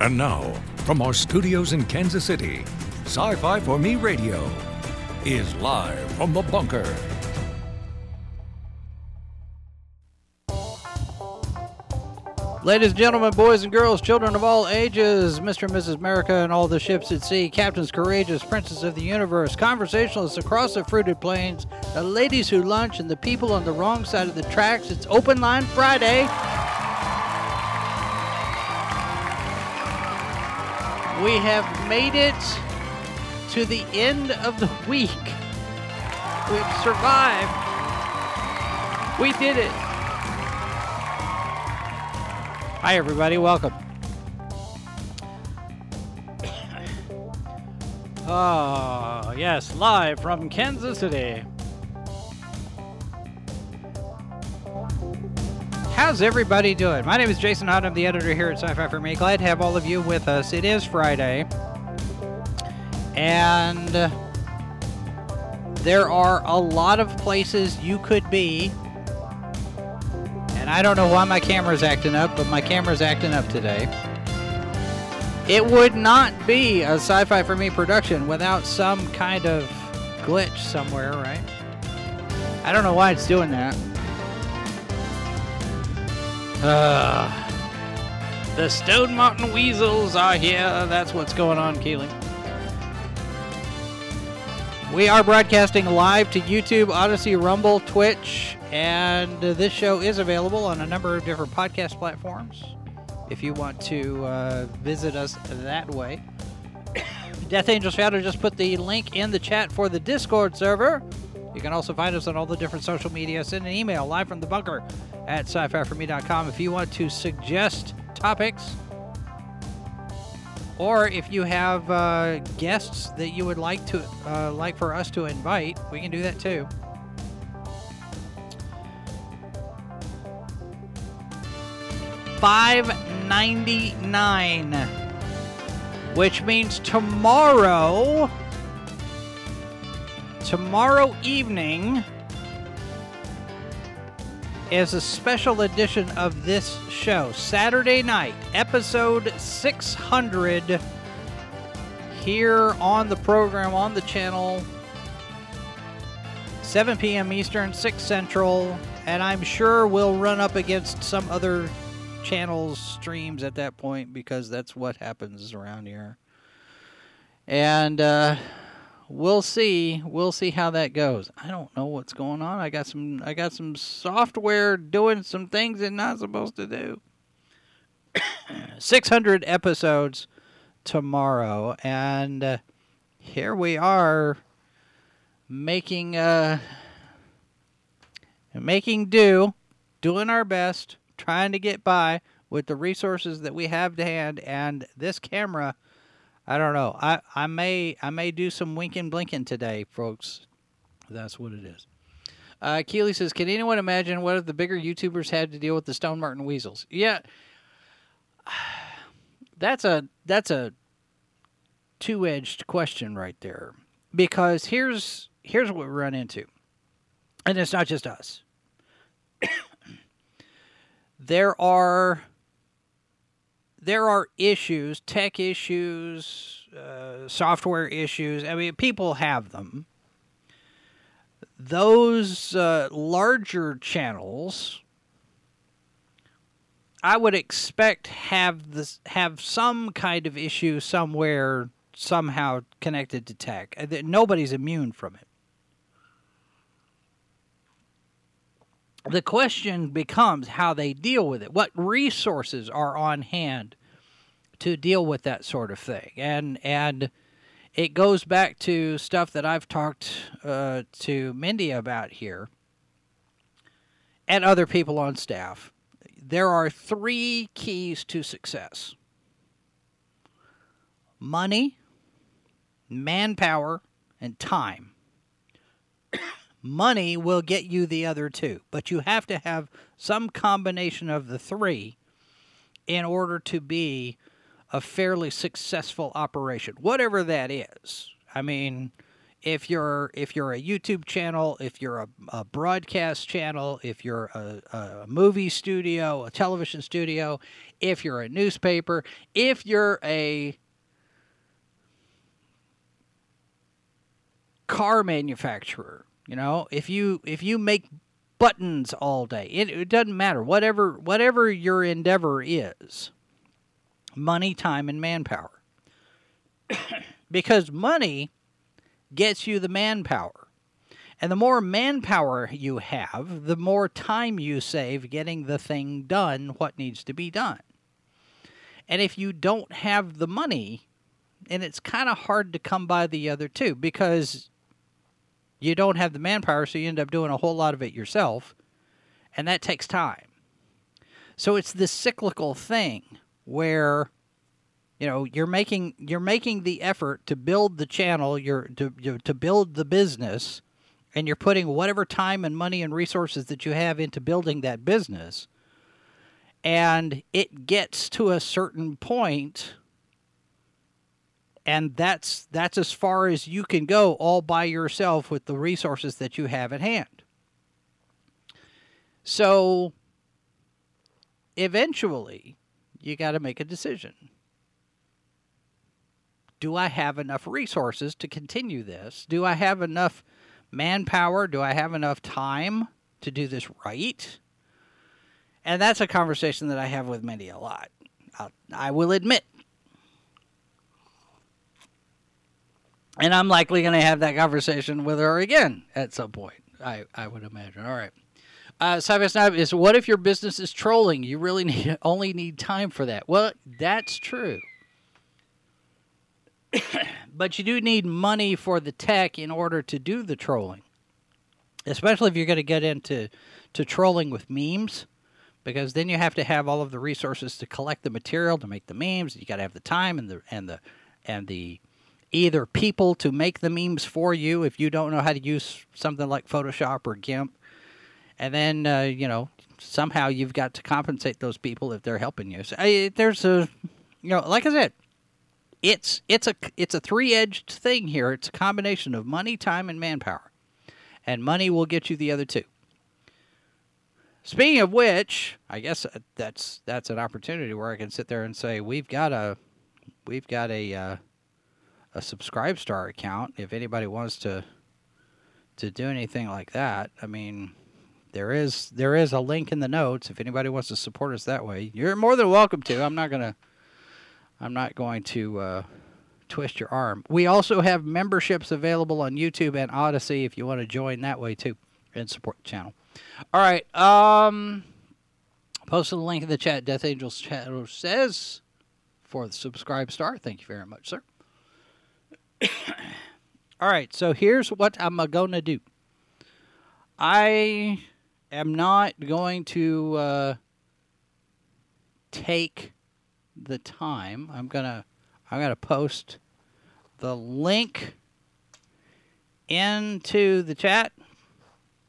And now, from our studios in Kansas City, Sci Fi for Me Radio is live from the bunker. Ladies and gentlemen, boys and girls, children of all ages, Mr. and Mrs. America and all the ships at sea, captains courageous, princes of the universe, conversationalists across the fruited plains, the ladies who lunch, and the people on the wrong side of the tracks. It's Open Line Friday. We have made it to the end of the week. We've survived. We did it. Hi, everybody. Welcome. Oh, yes, live from Kansas City. How's everybody doing? My name is Jason Hunt. I'm the editor here at Sci Fi for Me. Glad to have all of you with us. It is Friday. And there are a lot of places you could be and I don't know why my camera's acting up, but my camera's acting up today. It would not be a sci fi for me production without some kind of glitch somewhere, right? I don't know why it's doing that. Uh, the Stone Mountain Weasels are here. That's what's going on, Keeling. We are broadcasting live to YouTube, Odysee, Rumble, Twitch, and this show is available on a number of different podcast platforms if you want to uh, visit us that way. Death Angel Shadow just put the link in the chat for the Discord server. You can also find us on all the different social media. Send an email live from the bunker at sci-fi4me.com if you want to suggest topics or if you have uh, guests that you would like to uh, like for us to invite, we can do that too. Five ninety nine, which means tomorrow. Tomorrow evening is a special edition of this show. Saturday night, episode 600, here on the program, on the channel. 7 p.m. Eastern, 6 Central, and I'm sure we'll run up against some other channels, streams at that point because that's what happens around here. And, uh, we'll see. We'll see how that goes. I don't know what's going on. I got some I got some software doing some things it's not supposed to do. 600 episodes tomorrow and uh, here we are making uh making do, doing our best, trying to get by with the resources that we have to hand and this camera I don't know. I, I may I may do some winking blinking today, folks. That's what it is. Uh, Keely says, "Can anyone imagine what if the bigger YouTubers had to deal with the Stone Martin weasels?" Yeah, that's a that's a two edged question right there. Because here's here's what we run into, and it's not just us. there are there are issues, tech issues, uh, software issues. I mean, people have them. Those uh, larger channels, I would expect have this have some kind of issue somewhere, somehow connected to tech. Nobody's immune from it. The question becomes how they deal with it. What resources are on hand to deal with that sort of thing? And and it goes back to stuff that I've talked uh, to Mindy about here and other people on staff. There are three keys to success money, manpower, and time money will get you the other two, but you have to have some combination of the three in order to be a fairly successful operation, whatever that is. I mean, if you're if you're a YouTube channel, if you're a, a broadcast channel, if you're a, a movie studio, a television studio, if you're a newspaper, if you're a car manufacturer, you know, if you if you make buttons all day, it, it doesn't matter. Whatever whatever your endeavor is, money, time, and manpower. because money gets you the manpower. And the more manpower you have, the more time you save getting the thing done, what needs to be done. And if you don't have the money, and it's kind of hard to come by the other two because you don't have the manpower, so you end up doing a whole lot of it yourself, and that takes time. So it's this cyclical thing where you know you're making you're making the effort to build the channel you're to to build the business and you're putting whatever time and money and resources that you have into building that business and it gets to a certain point and that's that's as far as you can go all by yourself with the resources that you have at hand so eventually you got to make a decision do I have enough resources to continue this? Do I have enough manpower? Do I have enough time to do this right? And that's a conversation that I have with Mindy a lot. I'll, I will admit. And I'm likely going to have that conversation with her again at some point. I, I would imagine. All right. Uh, Side Snipe is what if your business is trolling? You really need, only need time for that. Well, that's true. but you do need money for the tech in order to do the trolling. Especially if you're going to get into to trolling with memes because then you have to have all of the resources to collect the material to make the memes. You got to have the time and the and the and the either people to make the memes for you if you don't know how to use something like Photoshop or GIMP. And then uh, you know somehow you've got to compensate those people if they're helping you. So there's a you know like I said, it's it's a it's a three-edged thing here. It's a combination of money, time, and manpower, and money will get you the other two. Speaking of which, I guess uh, that's that's an opportunity where I can sit there and say we've got a we've got a uh, a subscribe star account. If anybody wants to to do anything like that, I mean, there is there is a link in the notes. If anybody wants to support us that way, you're more than welcome to. I'm not gonna I'm not going to uh, twist your arm. We also have memberships available on YouTube and Odysee if you want to join that way too and support the channel. All right. Um, posted the link in the chat. Death Angels chat says for the subscribe star. Thank you very much, sir. All right. So here's what I'm going to do. I am not going to uh, take the time. I'm gonna I'm gonna post the link into the chat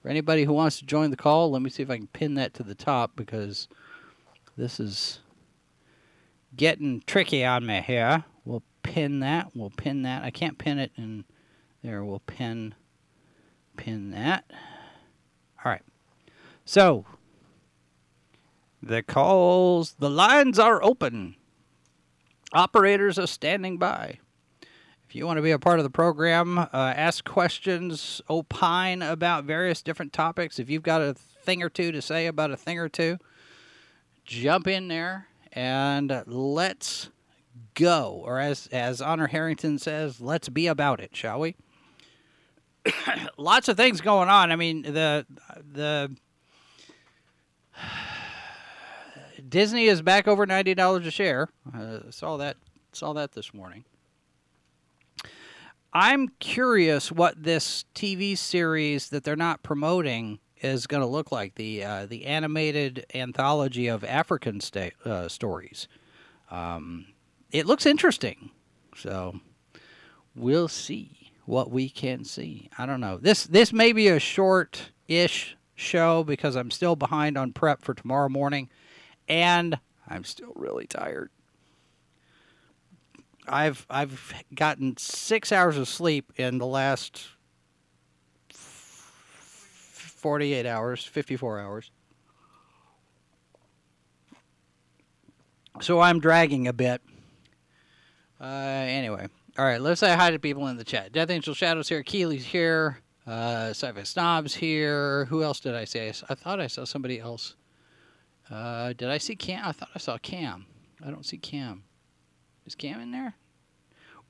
for anybody who wants to join the call. Let me see if I can pin that to the top because this is getting tricky on me here. Pin that. We'll pin that. I can't pin it in there. We'll pin pin that. All right. So the calls, the lines are open. Operators are standing by. If you want to be a part of the program, uh, ask questions, opine about various different topics. If you've got a thing or two to say about a thing or two, jump in there and let's go. Or as as Honor Harrington says, let's be about it, shall we? Lots of things going on. I mean, the the Disney is back over ninety dollars a share. Uh, saw that saw that this morning. I'm curious what this TV series that they're not promoting is going to look like the uh, the animated anthology of African uh, stories. Um, it looks interesting, so we'll see what we can see. I don't know. This this may be a short ish show because I'm still behind on prep for tomorrow morning and I'm still really tired. I've I've gotten six hours of sleep in the last forty eight hours, fifty four hours. So I'm dragging a bit. Uh, anyway, all right. Let's say hi to people in the chat. Death Angel Shadows here. Keely's here. Uh, Sci-Fi Snobs here. Who else did I say? I thought I saw somebody else. Uh, did I see Cam? I thought I saw Cam. I don't see Cam. Is Cam in there?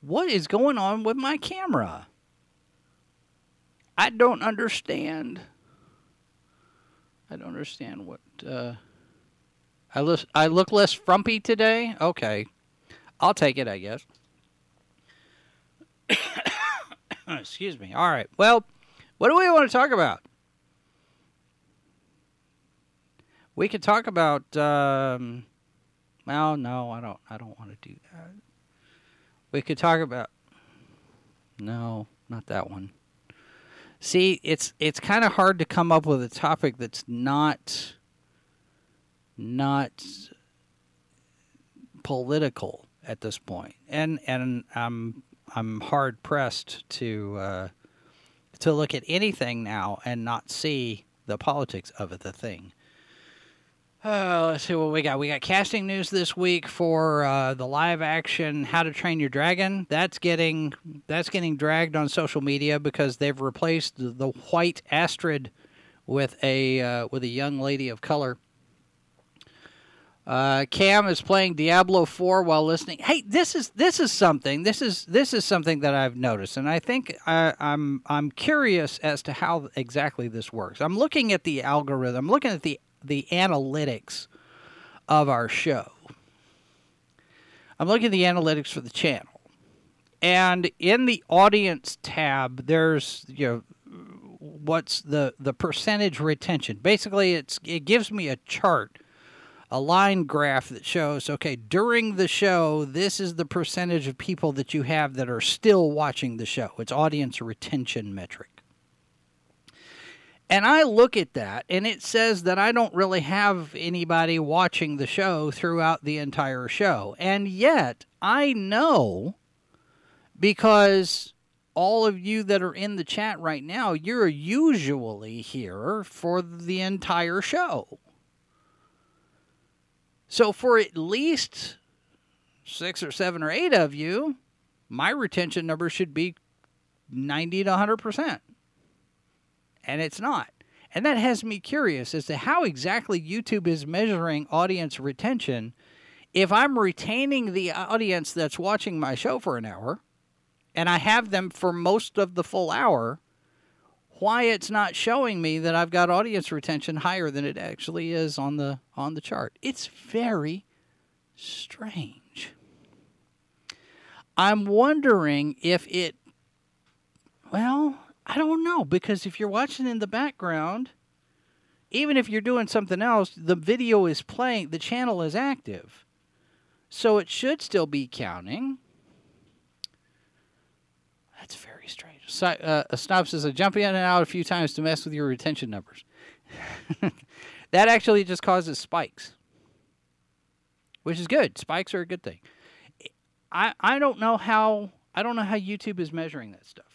What is going on with my camera? I don't understand. I don't understand what. Uh, I look. I look less frumpy today. Okay, I'll take it. I guess. Excuse me. All right. Well, what do we want to talk about? We could talk about. Um, well, no, I don't. I don't want to do that. We could talk about. No, not that one. See, it's it's kind of hard to come up with a topic that's not not political at this point, and and I'm I'm hard pressed to uh, to look at anything now and not see the politics of it, the thing. Uh, let's see what we got. We got casting news this week for uh, the live action How to Train Your Dragon. That's getting that's getting dragged on social media because they've replaced the white Astrid with a uh, with a young lady of color. Uh, Cam is playing Diablo 4 while listening. Hey, this is this is something. This is this is something that I've noticed, and I think I, I'm I'm curious as to how exactly this works. I'm looking at the algorithm. I'm looking at the the analytics of our show. I'm looking at the analytics for the channel. And in the audience tab, there's you know what's the the percentage retention. Basically, it's it gives me a chart, a line graph that shows okay, during the show, this is the percentage of people that you have that are still watching the show. It's audience retention metric. And I look at that and it says that I don't really have anybody watching the show throughout the entire show. And yet, I know because all of you that are in the chat right now, you're usually here for the entire show. So, for at least six or seven or eight of you, my retention number should be 90 to 100% and it's not. And that has me curious as to how exactly YouTube is measuring audience retention if I'm retaining the audience that's watching my show for an hour and I have them for most of the full hour, why it's not showing me that I've got audience retention higher than it actually is on the on the chart. It's very strange. I'm wondering if it well, I don't know because if you're watching in the background, even if you're doing something else, the video is playing, the channel is active. So it should still be counting. That's very strange. So, uh, says, I jump in and out a few times to mess with your retention numbers. that actually just causes spikes, which is good. Spikes are a good thing. I, I don't know how I don't know how YouTube is measuring that stuff.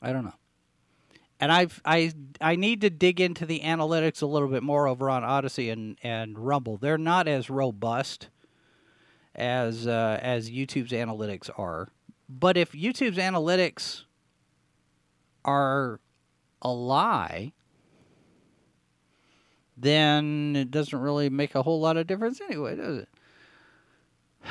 I don't know. And I've I I need to dig into the analytics a little bit more over on Odysee and, and Rumble. They're not as robust as uh, as YouTube's analytics are. But if YouTube's analytics are a lie, then it doesn't really make a whole lot of difference anyway, does it?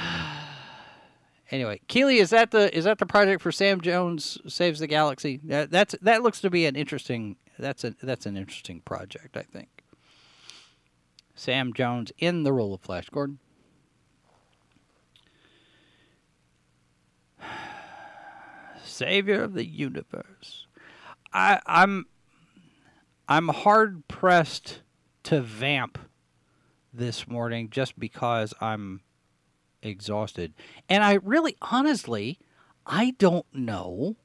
anyway, Keeley, is that the is that the project for Sam Jones Saves the Galaxy? That, that's that looks to be an interesting that's a that's an interesting project, I think. Sam Jones in the role of Flash Gordon. Savior of the universe. I, I'm I'm hard pressed to vamp this morning just because I'm exhausted. And I really, honestly, I don't know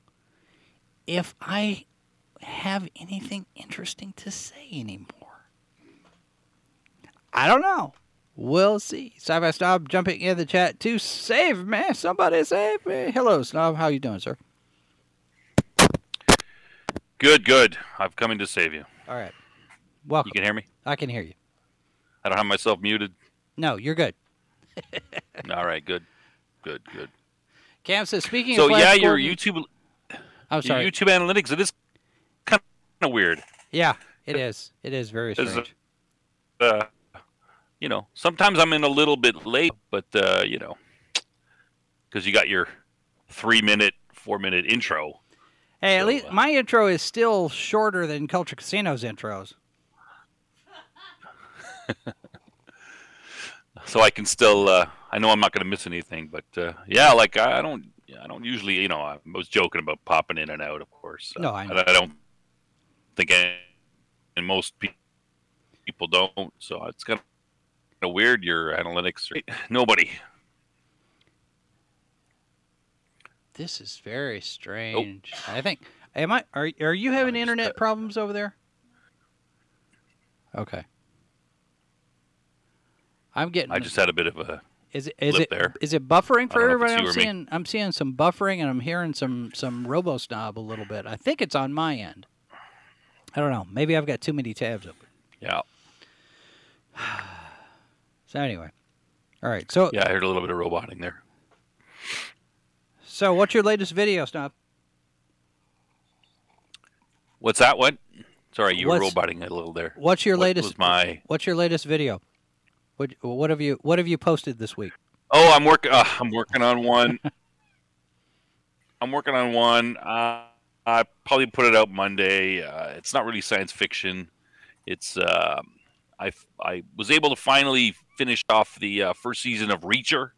if I have anything interesting to say anymore. I don't know. We'll see. Sci-fi Snob jumping in the chat to save me. Somebody save me. Hello, Snob. How you doing, sir? Good, good. I've come in to save you. All right. Welcome. You can hear me? I can hear you. I don't have myself muted. No, you're good. All right, good, good, good. Cam says, speaking So of Flash yeah, your YouTube, I'm your sorry. YouTube analytics, it is kind of weird. Yeah, it is. It is very strange. Uh, you know, sometimes I'm in a little bit late, but uh, you know, because you got your three minute, four minute intro. Hey, at least uh, my intro is still shorter than Culture Casino's intros. so I can still. Uh, I know I'm not going to miss anything, but uh, yeah, like I, I don't. I don't usually, you know, I was joking about popping in and out, of course. Uh, No, I know. I don't think, any, and most pe- people don't. So it's kind of weird. Your analytics, nobody. This is very strange. I think. Am I? Are Are you having internet problems over there? Okay. I'm getting. I just had a bit of a. is it is it there. is it buffering for I don't know if everybody? I'm or me. seeing I'm seeing some buffering and I'm hearing some some robo snob a little bit. I think it's on my end. I don't know. Maybe I've got too many tabs open. Yeah, So anyway, all right. So yeah, I heard a little bit of roboting there. So what's your latest video, Snob? What's that? What? Sorry, you were What's- roboting a little there. What's your What latest? was my? What's your latest video? What what have you what have you posted this week? Oh, I'm working. Uh, I'm working on one. I'm working on one. Uh, I probably put it out Monday. Uh, it's not really science fiction. It's. Um, I I was able to finally finish off the uh, first season of Reacher,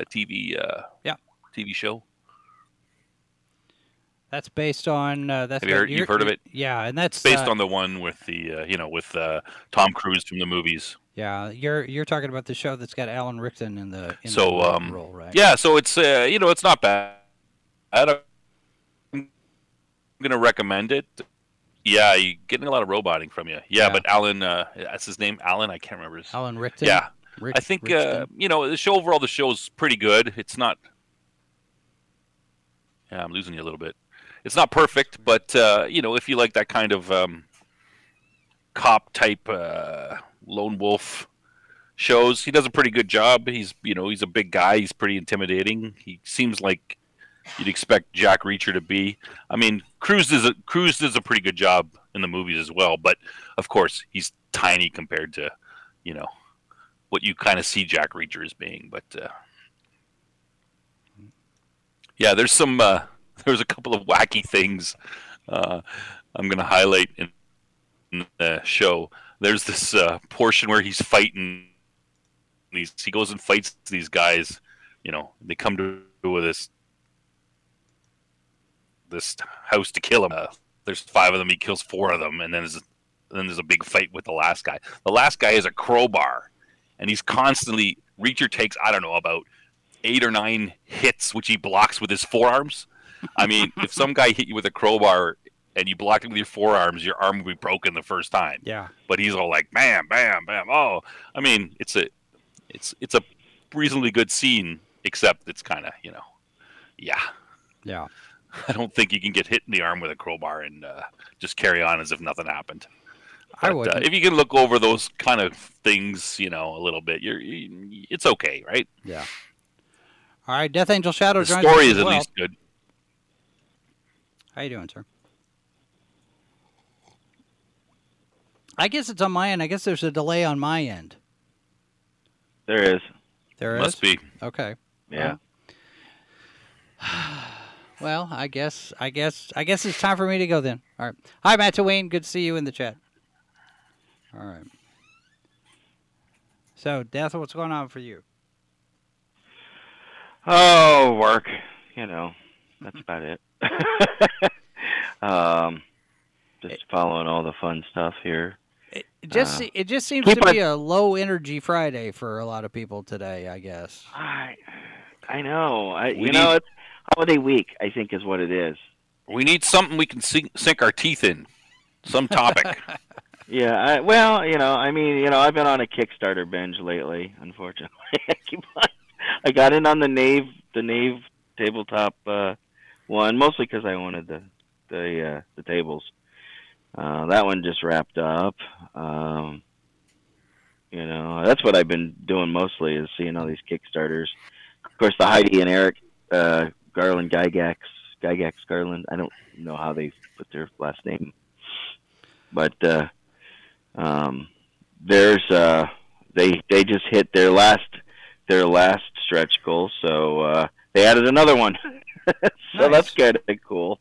a TV. Uh, Yeah. TV show. That's based on uh, that's Have you heard- you've heard of it? Yeah, and that's based uh, on the one with the uh, you know with uh, Tom Cruise from the movies. yeah. You're you're talking about the show that's got Alan Ritchson in the in So, the um, role, right? Yeah, so it's uh, you know it's not bad. I'm gonna recommend it. Yeah, you're getting a lot of roboting from you. Yeah, Yeah. but Alan, uh, that's his name, Alan. I can't remember his. Alan Ritchson. Yeah, Rick, I think uh, you know the show overall. The show's pretty good. It's not. Yeah, I'm losing you a little bit. It's not perfect, but uh, you know if you like that kind of um, cop type uh, lone wolf shows, he does a pretty good job. He's you know he's a big guy. He's pretty intimidating. He seems like you'd expect Jack Reacher to be. I mean, Cruise does a Cruise does a pretty good job in the movies as well, but of course he's tiny compared to you know what you kind of see Jack Reacher as being. But uh, yeah, there's some uh, there's a couple of wacky things uh, I'm going to highlight in, the show. There's this uh, portion where he's fighting. these. he goes and fights these guys. You know, they come to this this house to kill him. Uh, there's five of them. He kills four of them, and then there's then there's a big fight with the last guy. The last guy is a crowbar, and he's constantly Reacher takes I don't know about eight or nine hits, which he blocks with his forearms. I mean, if some guy hit you with a crowbar and you blocked it with your forearms, your arm would be broken the first time. yeah. But he's all like bam, bam, bam. Oh, I mean, it's a it's it's a reasonably good scene, except it's kind of you know, yeah. Yeah. I don't think you can get hit in the arm with a crowbar and uh, just carry on as if nothing happened. I would. uh, if you can look over those kind of things, you know, a little bit, you're you, it's okay, right? yeah. All right, Death Angel Shadow The story is at well. least good. How you doing, sir? I guess it's on my end. I guess there's a delay on my end. There is. There is. Must be. Okay. Yeah. Well, I guess, I guess, I guess it's time for me to go then. All right. Hi, Matt Wayne. Good to see you in the chat. All right. So, Death, what's going on for you? Oh, work. You know, that's about it. um, just following all the fun stuff here. It it just, Uh, it just seems keep to on- be a low energy Friday for a lot of people today. I guess. I, I know. I, We you know, it's holiday week. I think is what it is. We need something we can sink, sink our teeth in. Some topic. Yeah, I, well, you know, I mean, you know, I've been on a Kickstarter binge lately. Unfortunately, I keep on. I got in on the Nave, the Nave tabletop uh, one, mostly because I wanted the the uh, the tables. Uh, that one just wrapped up. Um, you know, that's what I've been doing mostly is seeing all these Kickstarters. Of course, the Heidi and Eric uh, Garland Gygax, Gygax Garland. I don't know how they put their last name, but uh, um, there's uh, they they just hit their last their last stretch goal, so uh, they added another one. so Nice. that's good cool.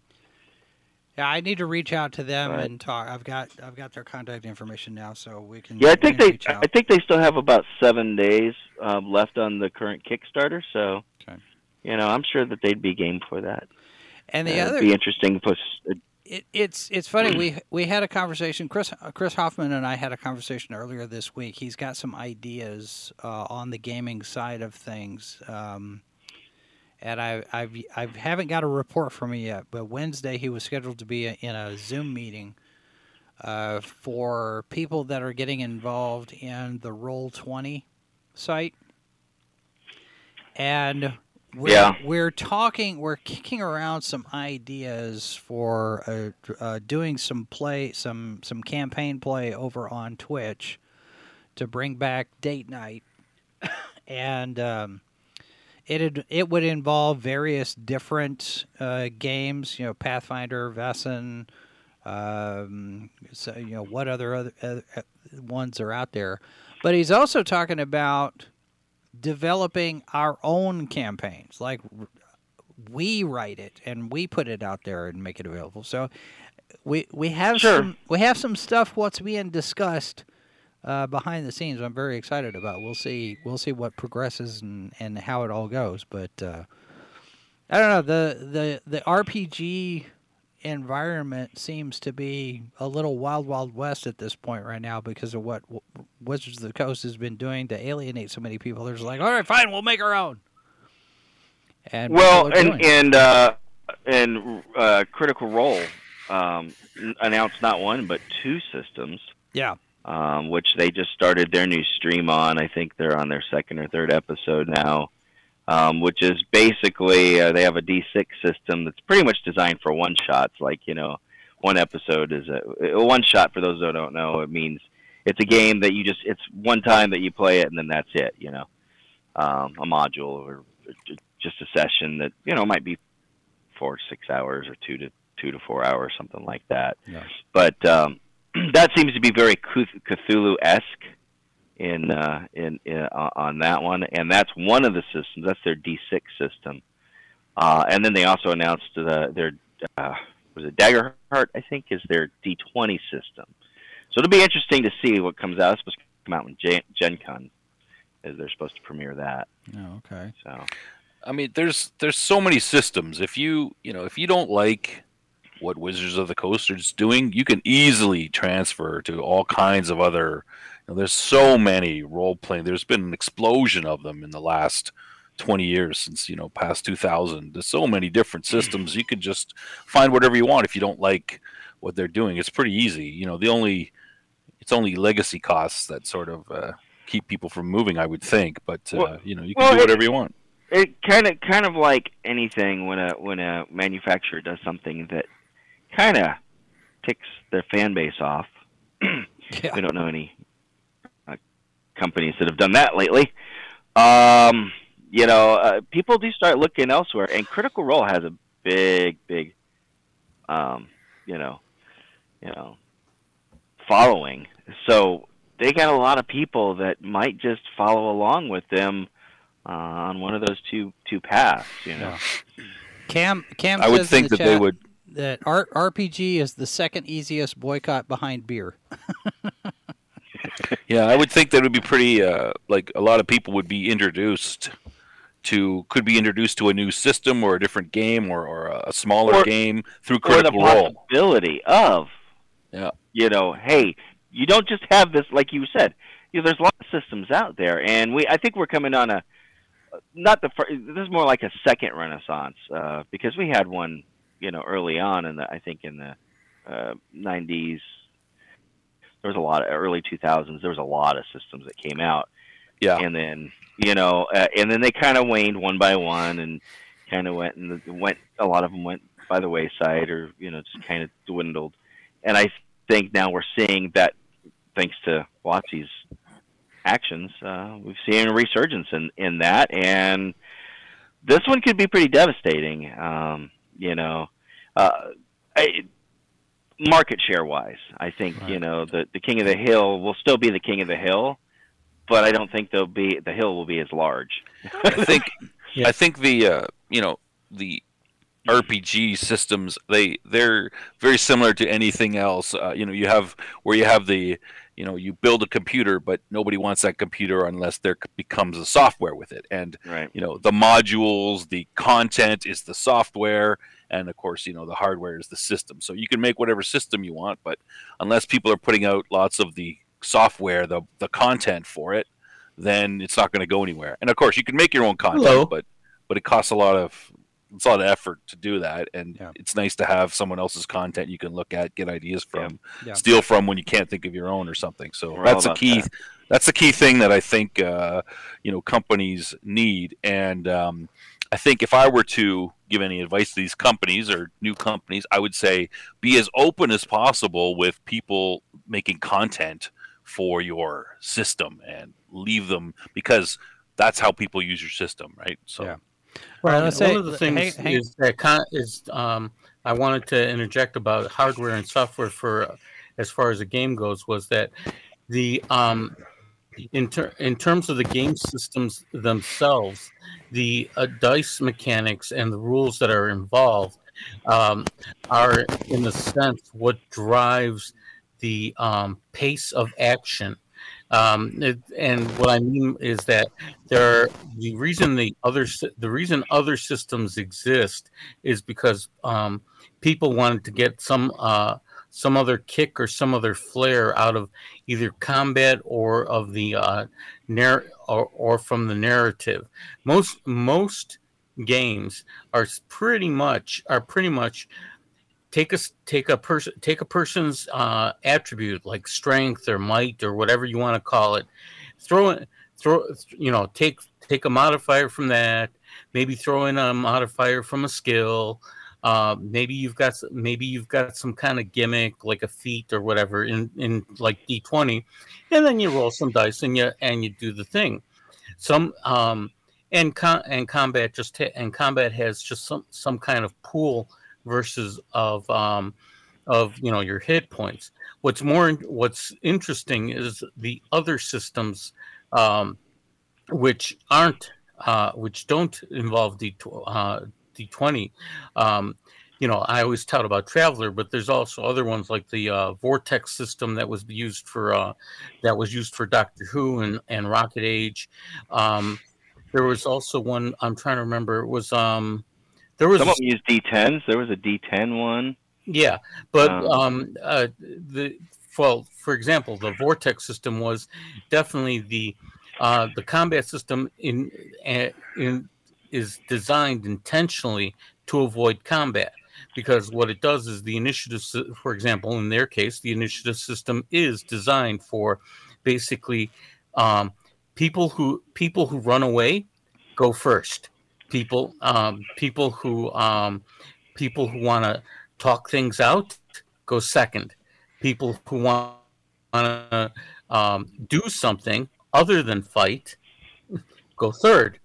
Yeah, I need to reach out to them Right. and talk. I've got I've got their contact information now, so we can. Yeah, I think they reach out. I think they still have about seven days um, left on the current Kickstarter. So, Okay. you know, I'm sure that they'd be game for that. and the Uh, other be interesting. To it, it's it's funny we we had a conversation chris chris hoffman and i had a conversation earlier this week he's got some ideas uh, on the gaming side of things um, and I, I've I haven't got a report from him yet, but Wednesday he was scheduled to be in a Zoom meeting uh, for people that are getting involved in the Roll Twenty site, and we're, Yeah. we're talking, we're kicking around some ideas for uh, uh, doing some play, some some campaign play over on Twitch to bring back date night, and um, it it would involve various different uh, games, you know, Pathfinder, Vesson, um, so you know what other other uh, uh, ones are out there, but he's also talking about developing our own campaigns, like we write it and we put it out there and make it available. So we we have Sure. some we have some stuff what's being discussed uh, behind the scenes. I'm very excited about. We'll see we'll see what progresses and, and how it all goes. But uh, I don't know the the the RPG environment seems to be a little wild wild west at this point right now because of what W- Wizards of the Coast has been doing to alienate so many people. They're just like, all right, fine, we'll make our own. And well, and doing and uh, and uh, Critical Role um, announced not one but two systems. yeah, um, which they just started their new stream on. I think they're on their second or third episode now, um, which is basically uh, they have a D6 system that's pretty much designed for one shots. Like you know, one episode is a, a one shot. For those that don't know, it means it's a game that you just it's one time that you play it and then that's it. You know, um, a module or just a session that you know might be four six hours or two to two to four hours, something like that. Yeah. But um, that seems to be very Cthulhu esque in, uh, in in on that one, and that's one of the systems. That's their D6 system, uh, and then they also announced the, their uh, was it Daggerheart? I think is their D20 system. So it'll be interesting to see what comes out. It's supposed to come out in Gen, Gen Con, as they're supposed to premiere that. oh, okay. So I mean, there's there's so many systems. If you you know if you don't like what Wizards of the Coast is doing, you can easily transfer to all kinds of other. You know, there's so many role playing. There's been an explosion of them in the last 20 years since you know past 2000. There's so many different systems. You could just find whatever you want if you don't like what they're doing. It's pretty easy. You know, the only it's only legacy costs that sort of uh, keep people from moving. I would think, but uh, Well- you know, you can well, do it- whatever you want. it kind of kind of like anything when a when a manufacturer does something that kind of ticks their fan base off. Yeah. We don't know any uh, companies that have done that lately. Um, you know, uh, people do start looking elsewhere, and Critical Role has a big, big, um, you know, you know, following. So they got a lot of people that might just follow along with them uh, on one of those two two paths. You know, Yeah. Cam Cam I would think the that they would. That R- RPG is the second easiest boycott behind beer. Yeah, I would think that it would be pretty. Uh, like a lot of people would be introduced to, could be introduced to a new system or a different game or, or a smaller Or- game through or the Critical Role. possibility of, Yeah. you know, hey, you don't just have this, like you said. You know, there's a lot of systems out there, and we, I think we're coming on a, not the first. This is more like a second renaissance uh, because we had one, you know, early on in the, I think in the uh, '90s. there was a lot of early 2000s. There was a lot of systems that came out, Yeah. and then you know, uh, and then they kind of waned one by one, and kind of went and went. A lot of them went by the wayside, or you know, just kind of dwindled. And I think now we're seeing that, thanks to WotC's actions, uh, we've seen a resurgence in in that, and this one could be pretty devastating. Um, you know, uh, I, market share wise, I think you know the the king of the hill will still be the king of the hill, but I don't think they'll be the hill will be as large. I think Yeah. I think the uh, you know the RPG systems they they're very similar to anything else. Uh, you know, you have where you have the you know you build a computer, but nobody wants that computer unless there becomes a software with it. And Right. you know the modules, the content is the software, and of course you know the hardware is the system. So you can make whatever system you want, but unless people are putting out lots of the software, the the content for it, then it's not going to go anywhere. And of course, you can make your own content, Hello. but but it costs a lot of it's a lot of effort to do that, and Yeah. it's nice to have someone else's content you can look at, get ideas from, Yeah. steal from when you can't think of your own or something. So We're that's a key. that. That's the key thing that I think uh, you know companies need, and um, I think if I were to give any advice to these companies or new companies, I would say be as open as possible with people making content for your system and leave them because that's how people use your system, right? So Well, Well, one of the things hang- hang- is that con- is um, I wanted to interject about hardware and software for uh, as far as the game goes was that the um, in ter- in terms of the game systems themselves, the uh, dice mechanics and the rules that are involved um, are in a sense what drives the um, pace of action. Um, and what I mean is that there are, the reason the other the reason other systems exist is because um, people wanted to get some uh, some other kick or some other flair out of either combat or of the uh, narr- or, or from the narrative. Most most games are pretty much are pretty much take a take a person take a person's uh, attribute like strength or might or whatever you want to call it. Throw it throw you know take take a modifier from that. Maybe throw in a modifier from a skill. Uh, maybe you've got maybe you've got some kind of gimmick like a feat or whatever in in like d20 and then you roll some dice and you and you do the thing. Some um and com- and combat just and combat has just some some kind of pool versus of um of you know your hit points. What's more what's interesting is the other systems um which aren't uh which don't involve d uh d20 um you know i always tout about traveller but there's also other ones like the uh, vortex system that was used for uh that was used for doctor who and and rocket age. Um there was also one i'm trying to remember it was um there was Some of them use D10s. There was a D10 one. yeah, but Um, um, uh, the well, for example, the vortex system was definitely the uh, the combat system in in is designed intentionally to avoid combat because what it does is the initiative, for example, in their case, the initiative system is designed for basically um, people who people who run away go first. People um, people who um, people who want to talk things out go second. People who want to um, do something other than fight go third.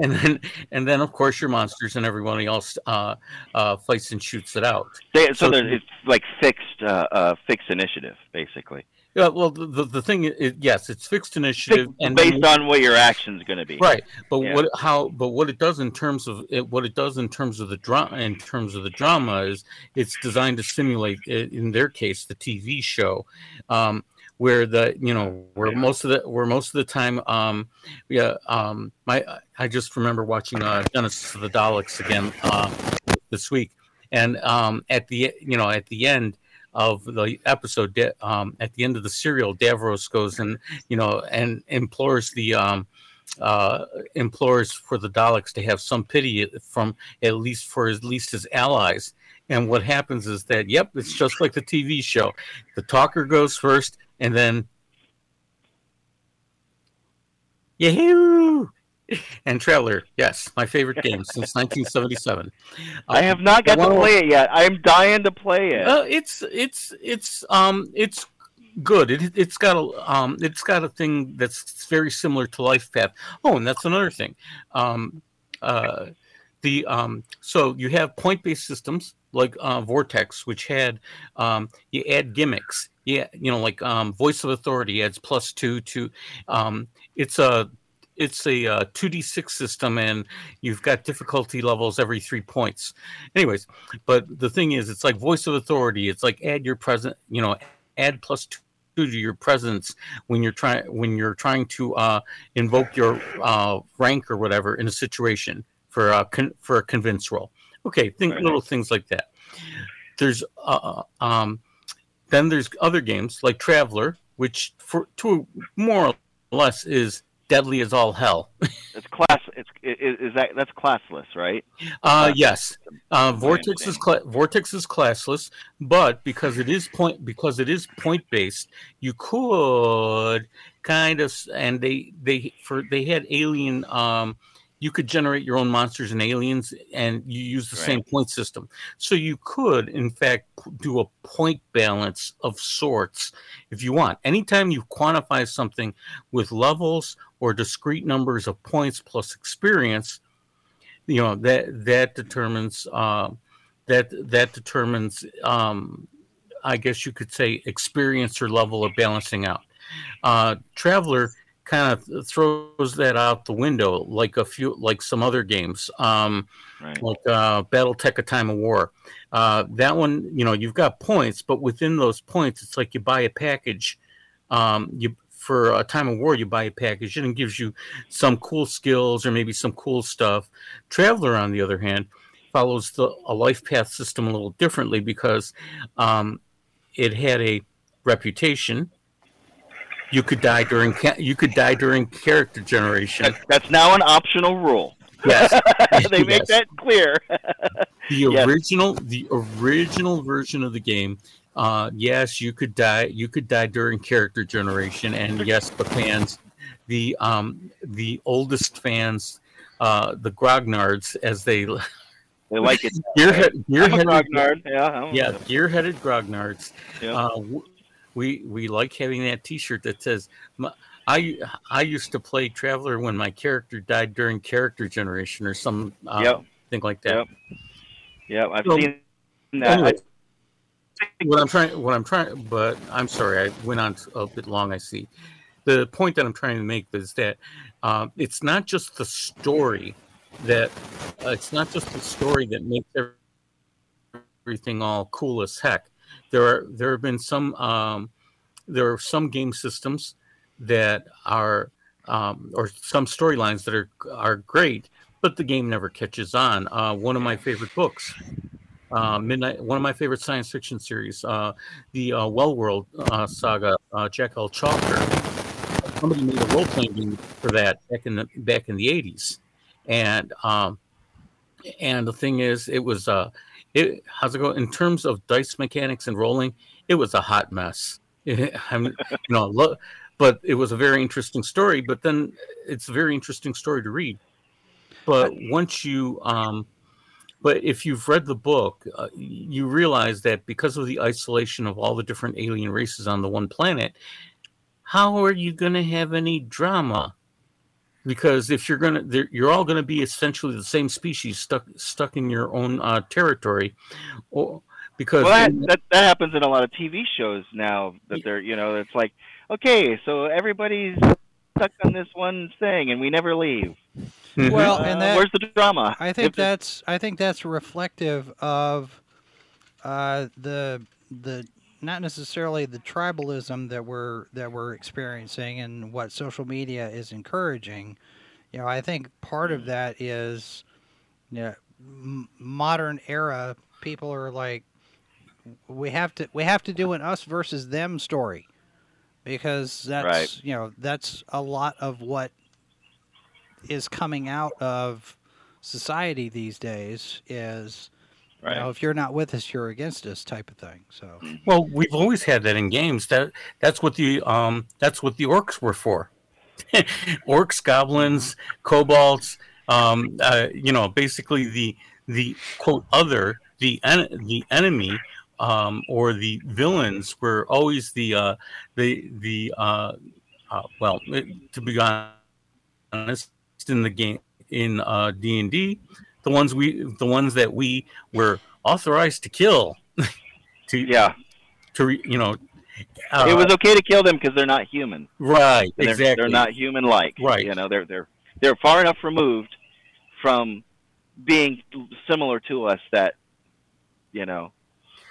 And then, and then, of course, your monsters and everybody else uh, uh, fights and shoots it out. They, so So- it's like fixed, uh, uh, fixed initiative, basically, Yeah, well, the, the, thing is, yes, it's fixed initiative, and based on what your action's going to be. right but Yeah. what how but what it does in terms of it, what it does in terms of the drama in terms of the drama is it's designed to simulate in their case the tv show um where the you know where most of the where most of the time um yeah um my i just remember watching uh genesis of the daleks again uh this week and um at the you know at the end of the episode Da- um at the end of the serial davros goes and you know and implores the um uh, implores for the Daleks to have some pity from at least for at least his allies. And what happens is that, yep, it's just like the TV show. The talker goes first, and then Yahoo! And Traveller, yes, my favorite game since 1977. I have not got to play it yet. I'm dying to play it. Uh, it's it's it's um it's good. It it's got a um it's got a thing that's very similar to Life Path. Oh, and that's another thing. Um, uh, the um so you have point based systems like uh, Vortex, which had um you add gimmicks. Yeah, you know, like um, Voice of Authority adds plus two to. Um, it's a it's a uh, 2d6 system and you've got difficulty levels every three points. Anyways but the thing is it's like voice of authority. It's like add your present you know add plus two to your presence when you're trying when you're trying to uh, invoke your uh, rank or whatever in a situation for a con- for a convince roll okay think Right. little things like that. There's uh, um, then there's other games like Traveller which for to more or less is deadly as all hell It's class. It's is, is that that's classless, right? Uh, Uh, yes. Uh, Vortex is cla- Vortex is classless, but because it is point because it is point based, you could kind of and they they for they had alien. Um, you could generate your own monsters and aliens, and you use the Right. same point system. So you could, in fact, do a point balance of sorts if you want. Anytime you quantify something with levels or discrete numbers of points plus experience, you know that that determines um, that that determines um, I guess you could say experience or level of balancing out. Uh, Traveller kind of throws that out the window like a few like some other games um, Right. like uh, BattleTech: A Time of War. Uh, that one, you know, you've got points, but within those points, it's like you buy a package. Um, you for a time of war, you buy a package and it gives you some cool skills or maybe some cool stuff. Traveller, on the other hand, follows the a life path system a little differently because um, it had a reputation. You could die during you could die during character generation. That's, that's now an optional rule. Yes, they make Yes. that clear. the Yes. original the original version of the game uh yes you could die you could die during character generation and yes the fans the um the oldest fans uh the grognards as they they like it. gearhead, I'm a gearheaded, grognard. Yeah. Yeah gearheaded grognards Yeah. uh we we like having that t-shirt that says I I used to play Traveller when my character died during character generation or some uh, Yep. thing like that. Yep. Yeah. I've So, seen that. anyway, what I'm trying, what I'm trying, but I'm sorry, I went on a bit long. I see. The point that I'm trying to make is that um, it's not just the story that uh, it's not just the story that makes everything all cool as heck. There are there have been some um, there are some game systems that are um, or some storylines that are are great, but the game never catches on. Uh, one of my favorite books uh, Midnight, one of my favorite science fiction series, uh, the uh, Well World uh, saga, uh, Jack L. Chalker. Somebody made a role playing game for that back in the back in the eighties, and um, and the thing is, it was uh, it how's it go in terms of dice mechanics and rolling? It was a hot mess. I mean, you know, lo- but it was a very interesting story. But then it's a very interesting story to read. But once you um, but if you've read the book, uh, you realize that because of the isolation of all the different alien races on the one planet, how are you going to have any drama? Because if you're gonna, you're all going to be essentially the same species stuck stuck in your own uh, territory, or because well, that, that that happens in a lot of TV shows now. That they're you know it's like okay, so everybody's stuck on this one thing, and we never leave. Mhm. Well, Uh, and that where's the drama? I think If the- that's I think that's reflective of uh, the the not necessarily the tribalism that we're that we're experiencing and what social media is encouraging. You know, I think part of mm. that is, you know, m- modern era people are like, we have to we have to do an us versus them story, because that's Right. you know that's a lot of what is coming out of society these days is You know, if you're not with us, you're against us, type of thing. So, Well, we've always had that in games. That that's what the um that's what the orcs were for. orcs, goblins, kobolds. Um, uh, you know, basically the the quote other the en- the enemy um, or the villains were always the uh, the the uh, uh, well to be honest in the game in uh, D and D the ones we the ones that we were authorized to kill to Yeah, to you know uh, it was okay to kill them because they're not human. right They're, exactly They're not human-like. Right. You know, they're they're they're far enough removed from being similar to us that, you know,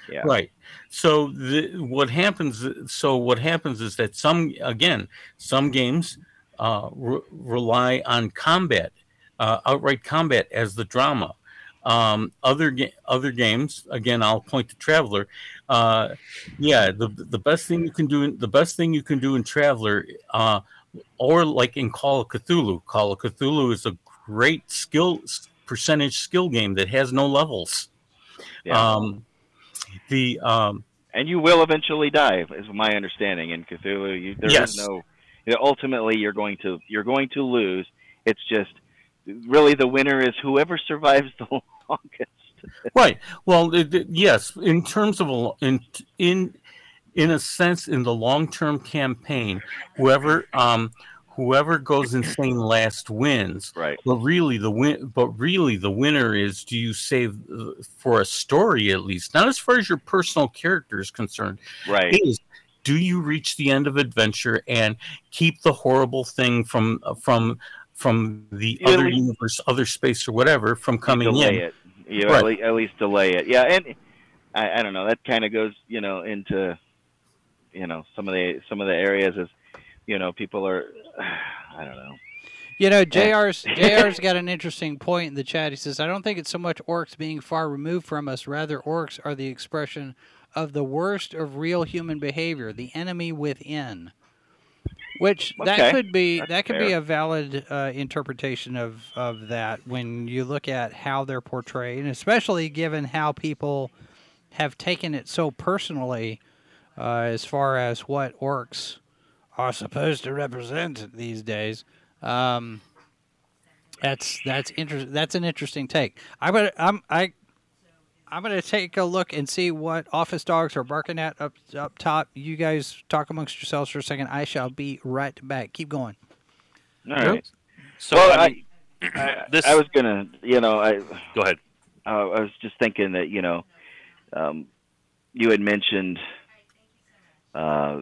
yeah. right so the, what happens so what happens is that some again some games uh, re- rely on combat uh, outright combat as the drama um, other ga- other games again i'll point to traveller uh, yeah the the best thing you can do the best thing you can do in traveller uh, or like in call of cthulhu call of cthulhu is a great skill percentage skill game that has no levels Yeah. um, the um, and you will eventually die, is my understanding. In Cthulhu, you, there is Yes. no. You know, ultimately, you're going to you're going to lose. It's just really the winner is whoever survives the longest. right. Well, it, it- yes. In terms of a, in in in a sense, in the long term campaign, whoever um, whoever goes insane last wins. Right. But really, the win. But really, the winner is: do you save uh, for a story at least? Not as far as your personal character is concerned. Right. Is do you reach the end of adventure and keep the horrible thing from from from the Yeah, other we- universe, other space, or whatever from coming delay in? it. You know, Right. at, least, at least delay it. Yeah, and I, I don't know. That kind of goes, you know, into you know some of the some of the areas is, you know, people are. I don't know. you know, JR's JR's got an interesting point in the chat. He says, "I don't think it's so much orcs being far removed from us. Rather, orcs are the expression of the worst of real human behavior, the enemy within." Which that Okay, could be that's that could be a valid uh, interpretation of of that when you look at how they're portrayed, and especially given how people have taken it so personally uh, as far as what orcs are supposed to represent these days. Um, that's that's inter- That's an interesting take. I'm gonna I'm I. I'm gonna take a look and see what office dogs are barking at up up top. You guys talk amongst yourselves for a second. I shall be right back. Keep going. All right. So well, I I, I, this. I was gonna, you know, I go ahead. uh, I was just thinking that you know, um, you had mentioned, uh,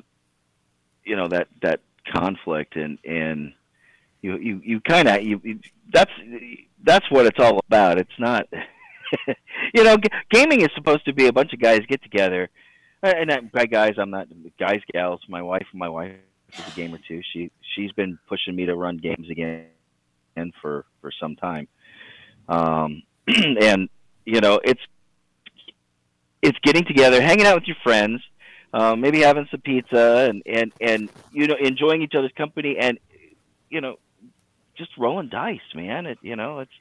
you know that that conflict and and you you you kind of you, you that's that's what it's all about. It's not, you know, g- gaming is supposed to be a bunch of guys get together, uh, and I, by guys I'm not guys gals. My wife, my wife is a gamer too. She she's been pushing me to run games again, and for for some time. Um, and you know it's it's getting together hanging out with your friends uh, maybe having some pizza and and and you know enjoying each other's company and you know just rolling dice man it you know it's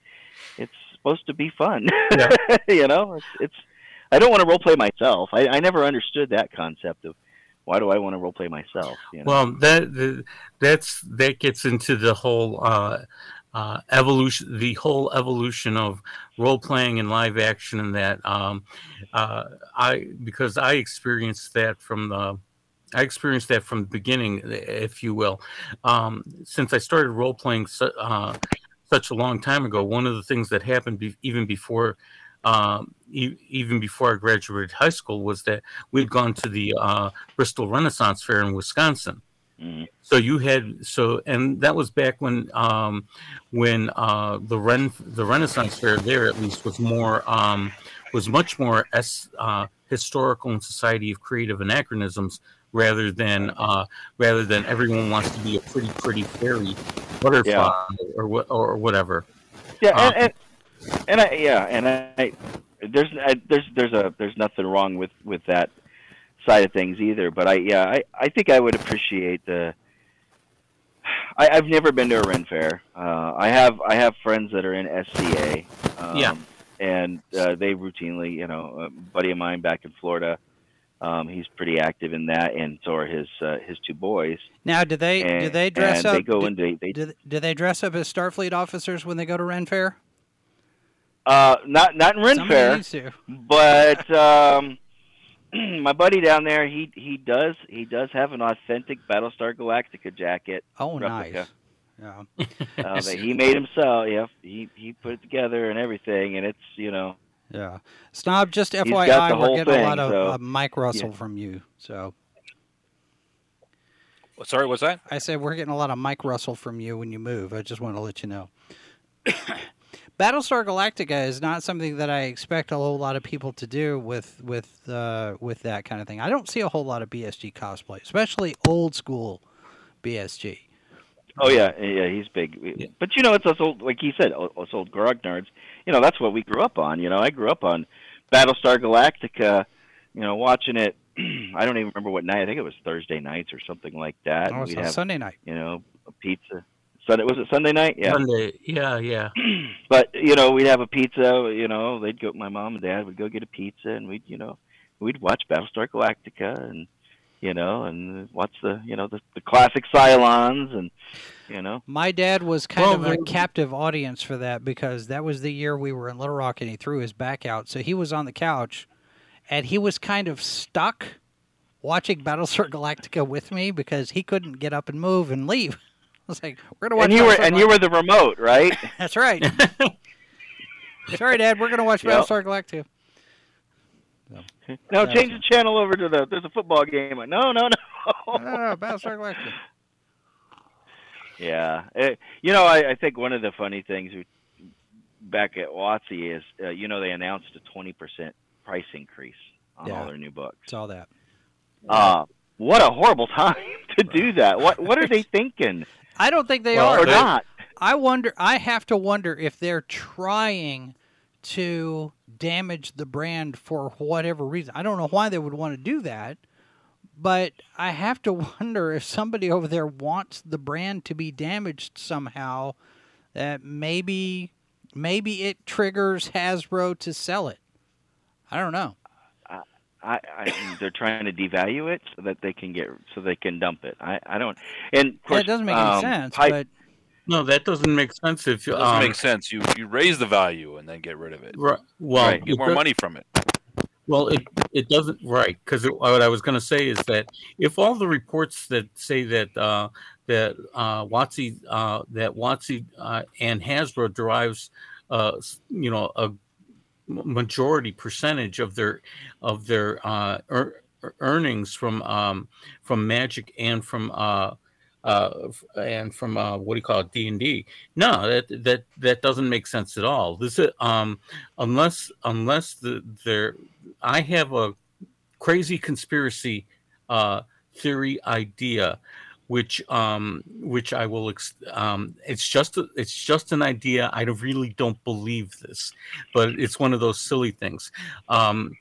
it's supposed to be fun Yeah. you know it's it's i don't want to role play myself i i never understood that concept of why do i want to role play myself you know? Well, that the- that's that gets into the whole uh, uh, evolution, the whole evolution of role playing and live action, and that um, uh, I because I experienced that from the. I experienced that from the beginning, if you will. Um, since I started role playing uh, such a long time ago, one of the things that happened be- even before, um, e- even before I graduated high school, was that we'd gone to the uh, Bristol Renaissance Fair in Wisconsin. Mhm. So you had so, and that was back when um, when uh, the Ren the Renaissance Fair there at least was more um, was much more uh, historical and society of creative anachronisms rather than uh, rather than everyone wants to be a pretty pretty fairy butterfly or what or whatever. Yeah, Uh, and, and and I yeah, and I there's I, there's there's a there's nothing wrong with with that side of things either. But I yeah, I I think I would appreciate the. I, I've never been to a Ren Fair. Uh, I have I have friends that are in SCA. Um, Yeah. and uh, they routinely, you know, a buddy of mine back in Florida, um, he's pretty active in that, and so are his uh, his two boys. Now, do they do they dress and up? They go do, and they, they do, do they dress up as Starfleet officers when they go to Ren Fair? uh, not not in Ren Somebody Fair, needs to. but um, my buddy down there, he he does he does have an authentic Battlestar Galactica jacket Oh, replica. nice. Yeah. uh, that he made himself. Yeah, he he put it together and everything, and it's you know Yeah. Snob, just got FYI, we're whole getting a lot of so- uh, mic rustle from you. So Sorry, what's that? I said we're getting a lot of mic rustle from you when you move. I just want to let you know. Battlestar Galactica is not something that I expect a whole lot of people to do with with uh, with that kind of thing. I don't see a whole lot of BSG cosplay, especially old school BSG. Oh yeah, yeah, he's big. But you know, it's us old, like he said, us old grognards. You know, that's what we grew up on. You know, I grew up on Battlestar Galactica. You know, watching it. I don't even remember what night. I think it was Thursday nights or something like that. Oh, and it's have, Sunday night. you know, a pizza. Sunday was it Sunday night? Yeah. Sunday. Yeah, yeah. But you know, we'd have a pizza. You know, they'd go. My mom and dad would go get a pizza, and we'd, you know, we'd watch Battlestar Galactica, and you know, and watch the, you know, the, the classic Cylons, and you know. My dad was kind Well, of a captive audience for that because that was the year we were in Little Rock and he threw his back out. So he was on the couch and he was kind of stuck watching Battlestar Galactica with me because he couldn't get up and move and leave. I was like, "We're gonna watch." And you were Battlestar and you were the remote, right? That's right. Sorry, Dad. We're gonna watch Yep. Battlestar Galactica. no, That change the channel over to the. There's a football game. No, no, no. No, no, no, Battlestar Galactica. Yeah, Eh, you know, I, I think one of the funny things back at WotC is, uh, you know, they announced a twenty percent price increase on Yeah. all their new books. Saw that. Uh, what a horrible time to do that. What What are they thinking? I don't think they Well, are. or not? I wonder. I have to wonder if they're trying to damage the brand for whatever reason. I don't know why they would want to do that, but I have to wonder if somebody over there wants the brand to be damaged somehow. That maybe, maybe it triggers Hasbro to sell it. I don't know. I, I they're trying to devalue it so that they can get so they can dump it. I, I don't. And of course, That doesn't make um, any sense. Pi- but No, that doesn't make sense. If It doesn't um, make sense. You you raise the value and then get rid of it. Right. well, Right. Get more money from it. Well, it it doesn't right because what I was going to say is that if all the reports that say that uh, that uh, WotC uh, that WotC uh, and Hasbro derives uh, you know a majority percentage of their of their uh, ear- earnings from um, from Magic and from uh, uh, and from uh, what do you call it D and D. No, that that that doesn't make sense at all. This is um, unless unless the there I have a crazy conspiracy uh, theory idea, which um, which I will. Ex- um, it's just a, it's just an idea. I really don't believe this, but it's one of those silly things. Um,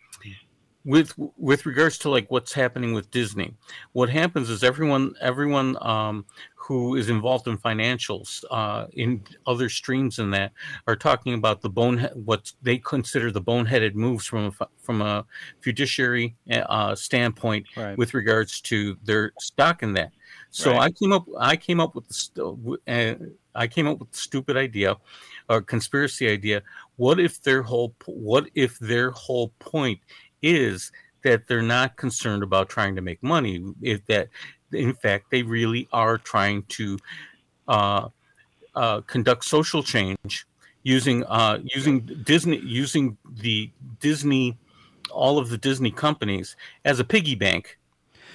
with with regards to like what's happening with Disney, what happens is everyone everyone um, who is involved in financials uh, in other streams in that are talking about the bone what they consider the boneheaded moves from a, from a fiduciary uh, standpoint Right. with regards to their stock in that. So Right. I came up I came up with the uh, I came up with the stupid idea, a conspiracy idea. What if their whole what if their whole point is that they're not concerned about trying to make money? If that in fact they really are trying to uh, uh, conduct social change using uh, using Disney using the Disney all of the Disney companies as a piggy bank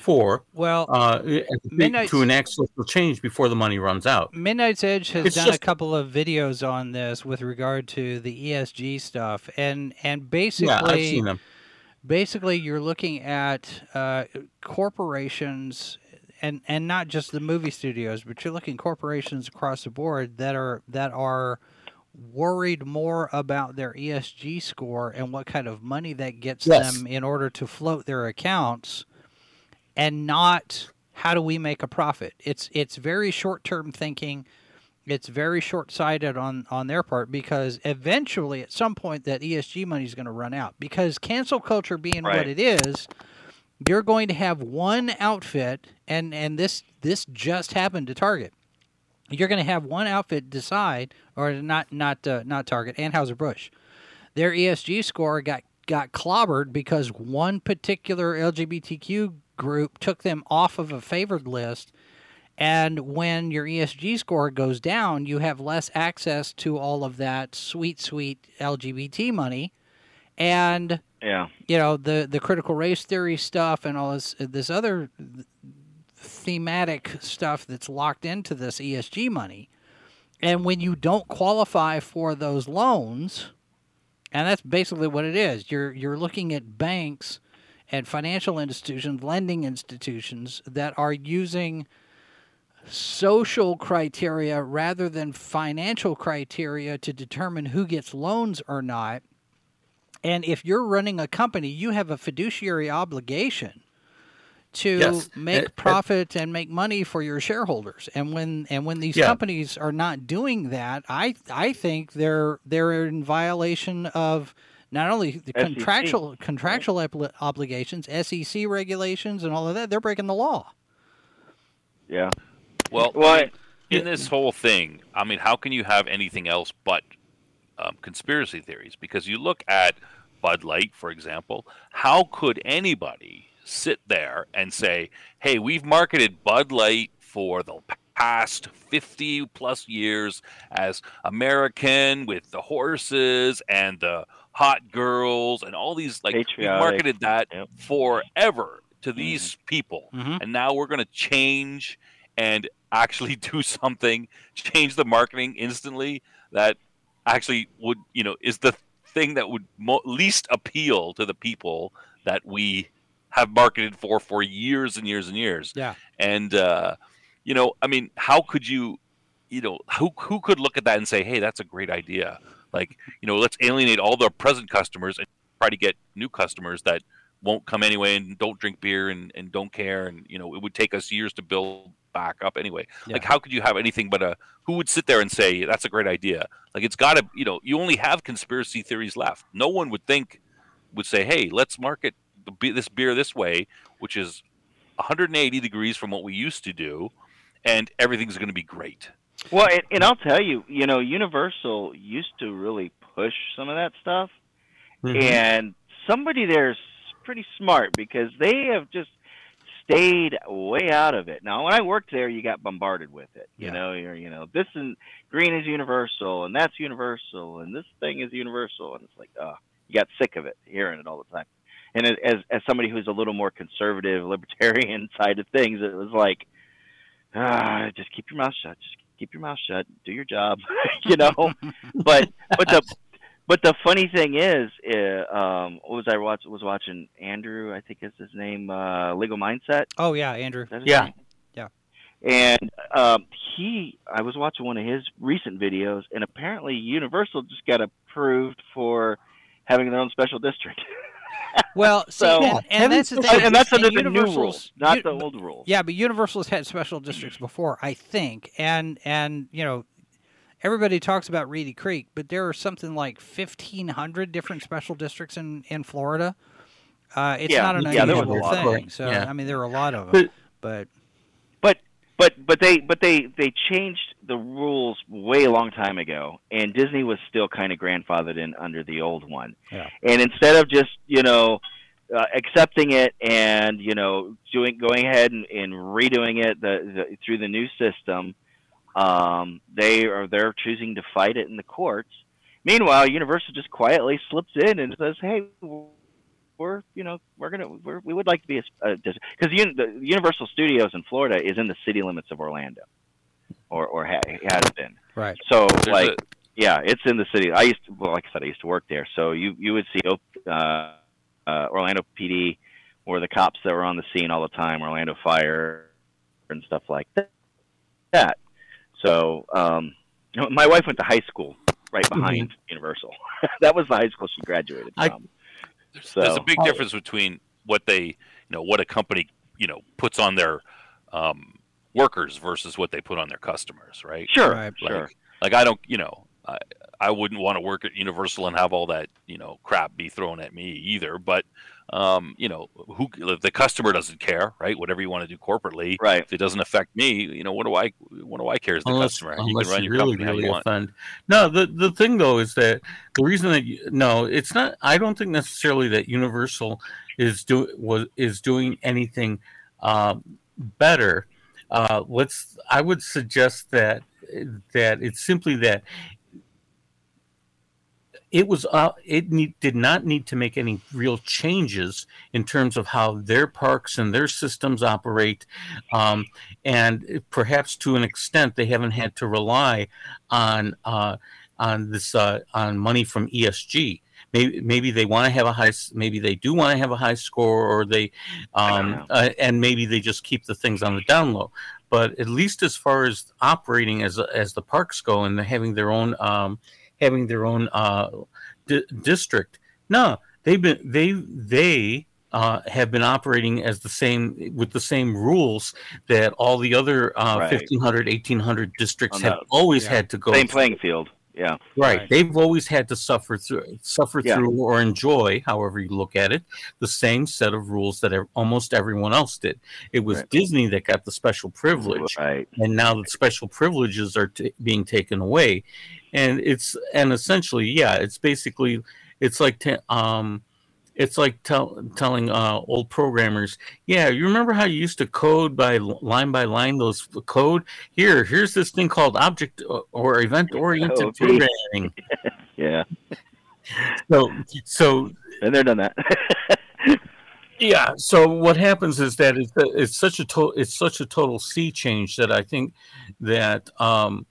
for well, uh, as a big- Midnight's- to enact social change before the money runs out. Midnight's Edge has It's done a couple of videos on this with regard to the ESG stuff, and and basically, Yeah, I've seen them. Basically you're looking at uh, corporations and and not just the movie studios but you're looking corporations across the board that are that are worried more about their ESG score and what kind of money that gets Yes. them in order to float their accounts and not how do we make a profit it's it's very short term thinking It's very short-sighted on on their part because eventually, at some point, that ESG money is going to run out. Because cancel culture being what it is, you're going to have one outfit, and and this this just happened to Target. You're going to have one outfit decide, or not not uh, not Target, Anheuser Busch. Their ESG score got got clobbered because one particular LGBTQ group took them off of a favored list. And when your ESG score goes down, you have less access to all of that sweet, sweet LGBT money. And Yeah. you know the the critical race theory stuff and all this this other thematic stuff that's locked into this ESG money. And when you don't qualify for those loans, and that's basically what it is, you're you're looking at banks and financial institutions, lending institutions that are using social criteria rather than financial criteria to determine who gets loans or not. And if you're running a company, you have a fiduciary obligation to Yes. make uh, profit and make money for your shareholders. And when and when these Yeah. companies are not doing that, I I think they're they're in violation of not only the SEC, contractual contractual obli- obligations, SEC regulations, and all of that. They're breaking the law. Yeah. Well, in this whole thing, I mean, how can you have anything else but um, conspiracy theories? Because you look at Bud Light, for example. How could anybody sit there and say, "Hey, we've marketed Bud Light for the past 50 plus years as American with the horses and the hot girls and all these like we've marketed that Yep. forever to these people Mhm. and now we're going to change and actually do something change the marketing instantly that actually would you know is the thing that would mo- least appeal to the people that we have marketed for for years and years and years Yeah. and uh, you know i mean how could you you know who who could look at that and say hey that's a great idea like you know let's alienate all the present customers and try to get new customers that won't come anyway and don't drink beer and, and don't care. And you know it would take us years to build back up anyway. Like how could you have anything but a who would sit there and say that's a great idea like it's got to you know you only have conspiracy theories left. No one would think would say hey let's market the, this beer this way which is 180 degrees from what we used to do and everything's going to be great. Well, and, and I'll tell you, you know, Universal used to really push some of that stuff, Mhm. and somebody there's pretty smart because they have just stayed way out of it. Now, when I worked there, you got bombarded with it. You Yeah. know, you're you know this and green is Universal, and that's Universal, and this thing is Universal, and it's like, oh, you got sick of it, hearing it all the time. And as as, somebody who's a little more conservative, libertarian side of things, it was like, ah, just keep your mouth shut. Just keep your mouth shut. Do your job. you know. but but the but the funny thing is, uh, um, what was I watch? Was watching Andrew? I think is his name. Uh, Legal Mindset. Oh yeah, Andrew. Is that his Yeah. name? Yeah. And um, he, I was watching one of his recent videos, and apparently Universal just got approved for having their own special district. Well, see, So- and, and that's the and, thing. that's and under the new Universal's- rules, not U- the old rules. Yeah, but Universal's had special districts before, I think, and and you know, everybody talks about Reedy Creek, but there are something like fifteen hundred different special districts in in Florida. Uh, it's Yeah, not an yeah, there was a unusual lot. thing. So Yeah. I mean, there are a lot of them, but but but but they but they they changed the rules way a long time ago and disney was still kind of grandfathered in under the old one Yeah. and instead of just you know uh, accepting it and you know doing going ahead and, and redoing it the, the through the new system um, they are they're choosing to fight it in the courts meanwhile universal just quietly slips in and says hey we're you know we're gonna we're, we would like to be a, a because un, the Universal Studios in Florida is in the city limits of Orlando, or or ha, has been. right. So There's like a- yeah, it's in the city. I used to, well, like I said, I used to work there. So you you would see uh, uh, Orlando PD or the cops that were on the scene all the time, Orlando Fire and stuff like that. That. So um, my wife went to high school right behind Universal. that was the high school she graduated I- from. There's, So- there's a big difference between what they, you know, what a company, you know, puts on their um, workers versus what they put on their customers, right? Sure, Right. Like, sure. like I don't, you know, I I wouldn't want to work at Universal and have all that, you know, crap be thrown at me either. But, um, you know, who the customer doesn't care, right? Whatever you want to do corporately, Right. if it doesn't affect me, you know, what do I, what do I care as the unless, customer? You can run you your really, company how really you want. offend. No, the the thing though is that the reason that you, no, it's not. I don't think necessarily that Universal is do was is doing anything um, better. Uh, let's. I would suggest that that it's simply that it was uh, it need, did not need to make any real changes in terms of how their parks and their systems operate um, and perhaps to an extent they haven't had to rely on uh, on this uh, on money from ESG. Maybe maybe they want to have a high, maybe they do want to have a high score, or they, um, uh, and maybe they just keep the things on the down low. But at least as far as operating as as the parks go and having their own um, having their own uh, di- district, no, they've been they they uh, have been operating as the same with the same rules that all the other uh, Right. 1500 1800 districts On have always yeah. had to go Same through. playing field. Yeah. right. Right. they've always had to suffer through suffer Yeah. through or enjoy however you look at it the same set of rules that almost everyone else did it was Right. disney that got the special privilege Right. and now the special privileges are t- being taken away and it's and essentially yeah it's basically it's like te- um it's like tell, telling uh, old programmers yeah you remember how you used to code by line by line those code here here's this thing called object or event oriented OOP. programming Yeah. so so And they're done that. Yeah. So what happens is that it's, it's such a to- it's such a total sea change that I think that um,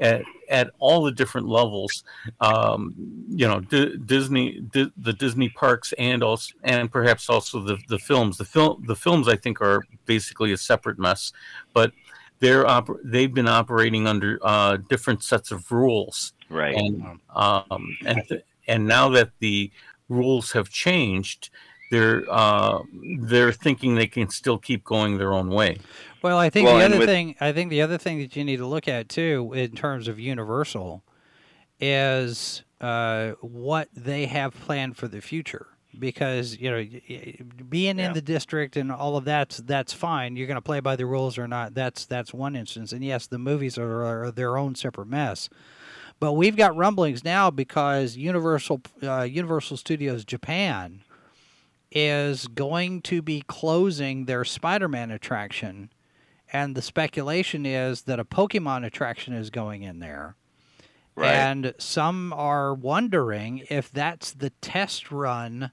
at at all the different levels, um, you know, D- Disney, D- the Disney parks, and also and perhaps also the the films. The film the films I think are basically a separate mess, but they're oper- they've been operating under uh, different sets of rules right. and um, and th- and now that the rules have changed, they're uh, they're thinking they can still keep going their own way. Well, I think Well, the other with- thing I think the other thing that you need to look at too, in terms of Universal, is uh, what they have planned for the future. Because you know, y- y- being Yeah. in the district and all of that's that's fine. You're going to play by the rules or not. That's that's one instance. And yes, the movies are, are their own separate mess. But we've got rumblings now because Universal uh, Universal Studios Japan is going to be closing their Spider-Man attraction, and the speculation is that a Pokemon attraction is going in there. Right. And some are wondering if that's the test run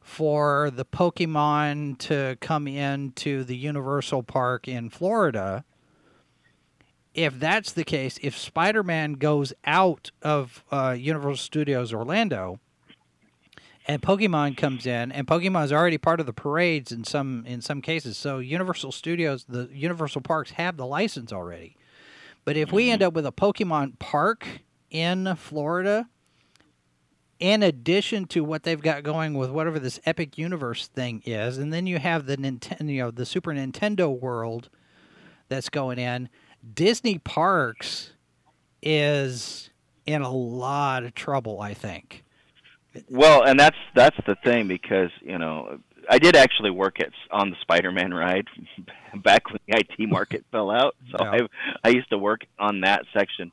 for the Pokemon to come into the Universal Park in Florida. If that's the case, if Spider Man goes out of uh, Universal Studios Orlando and Pokemon comes in, and Pokemon is already part of the parades in some in some cases, so Universal Studios, the Universal Parks have the license already. But if we mm-hmm. end up with a Pokemon park in Florida, in addition to what they've got going with whatever this Epic Universe thing is, and then you have the Nintendo, you know, the Super Nintendo world that's going in, Disney Parks is in a lot of trouble, I think. Well, and that's that's the thing because you know I did actually work at on the Spider-Man ride back when the IT market fell out. So Yeah. I I used to work on that section,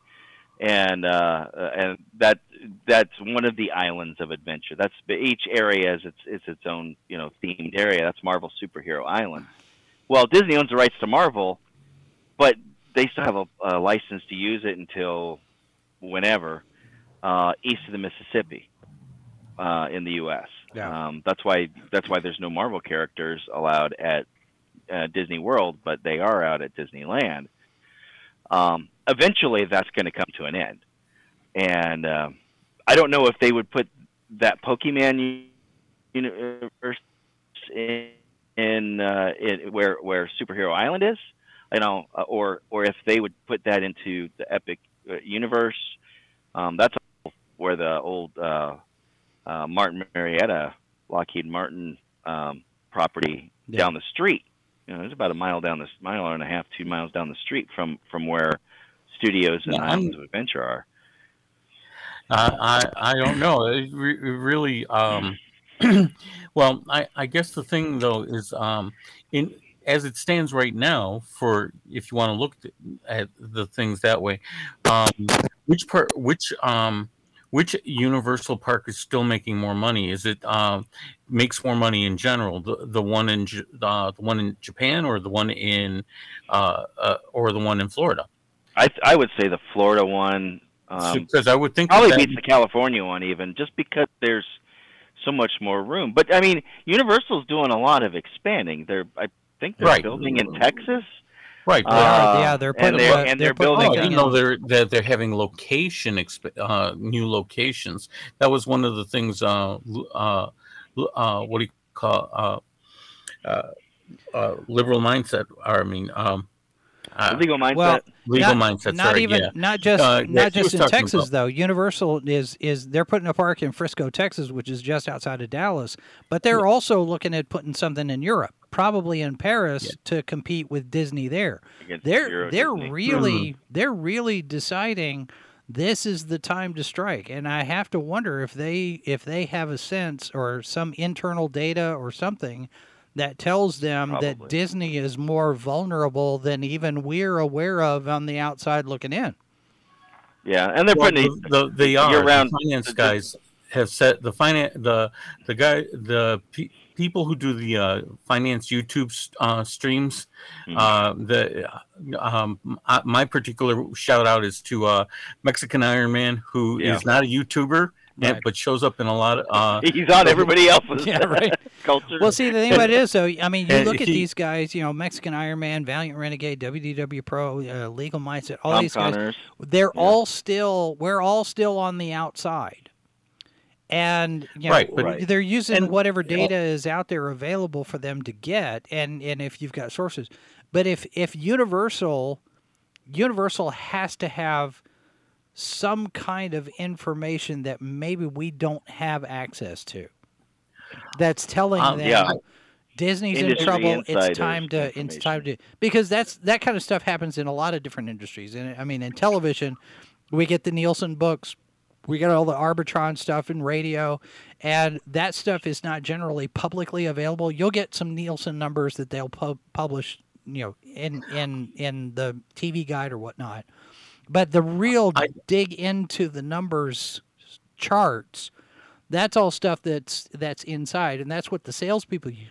and uh, and that that's one of the islands of adventure. That's each area is its it's its own you know themed area. That's Marvel Superhero Island. Well, Disney owns the rights to Marvel, but they still have a, a license to use it until whenever uh, east of the Mississippi uh, in the U.S. Yeah. Um, that's why that's why there's no Marvel characters allowed at uh, Disney World, but they are out at Disneyland. Um, eventually, that's going to come to an end, and um I don't know if they would put that Pokemon universe in, in, uh, in where where Superhero Island is, you know, uh, or or if they would put that into the Epic uh, universe. Um, that's where the old uh, Martin Marietta Lockheed Martin um, property Yeah. down the street you know, it's about a mile down the mile and a half, two miles down the street from from where studios and Yeah, I'm- Islands of Adventure are. I I don't know. It, re- really. Um, well, I I guess the thing though is um, in as it stands right now, for if you want to look at the things that way, um, which part, which um, which Universal park is still making more money? Is it um, makes more money in general? The the one in uh, the one in Japan or the one in uh, uh, or the one in Florida? I I would say the Florida one um, Because I would think probably that- beats the California one even, just because there's so much more room. But I mean, Universal's doing a lot of expanding. They're I think they're Right. building in Texas. Right. They are, Uh, yeah, they're and putting they're- uh, and they're they're putting- building Oh, I a- didn't know they're that they're having location exp- uh, new locations. That was one of the things. Uh, uh, uh, what do you call uh, uh, uh, liberal mindset? Or I mean, um, uh, Legal mindset. Well, legal not, mindset. Not sorry, even yeah. not just Uh, not he just in Texas about- though. Universal is is they're putting a park in Frisco, Texas, which is just outside of Dallas, but they're also looking at putting something in Europe, probably in Paris to compete with Disney there. against They're Euro they're Disney. really they're really deciding this is the time to strike and i have to wonder if they if they have a sense or some internal data or something that tells them that disney is more vulnerable than even we're aware of on the outside looking in Yeah, and they're Well, putting the, the, they are year-round- the finance the- guys have set the finance the the guy the pe- people who do the uh, finance YouTube uh, streams. Mhm. Uh, the um, uh, my particular shout out is to uh, Mexican Iron Man, who is Yeah. not a YouTuber, and, but shows up in a lot of. Uh, he's on everybody else's Yeah, right. culture. well see the thing about it is though i mean you And look at he- these guys you know mexican iron man valiant renegade wdw pro uh, legal mindset all Tom these guys they're Yeah. all still we're all still on the outside and you know, Right, but- they're using and- whatever you know- data is out there available for them to get and and if you've got sources but if if universal universal has to have some kind of information that maybe we don't have access to that's telling Um, them yeah. Disney's in trouble. It's time to it's time to because that's that kind of stuff happens in a lot of different industries. And I mean, in television, we get the Nielsen books, we get all the Arbitron stuff in radio, and that stuff is not generally publicly available. You'll get some Nielsen numbers that they'll pub- publish, you know, in in in the TV guide or whatnot. But the real I- dig into the numbers charts, that's all stuff that's that's inside, and that's what the salespeople use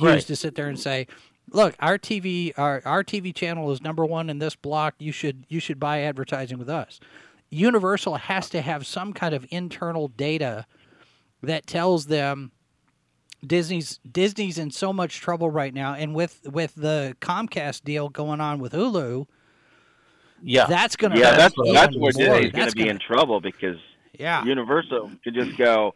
Right. to sit there and say, "Look, our TV our our TV channel is number one in this block. You should you should buy advertising with us." Universal has to have some kind of internal data that tells them Disney's Disney's in so much trouble right now, and with with the Comcast deal going on with Hulu, yeah, that's going to Yeah, that's what- that's where Disney's gonna be gonna- in trouble because yeah. Universal could just go,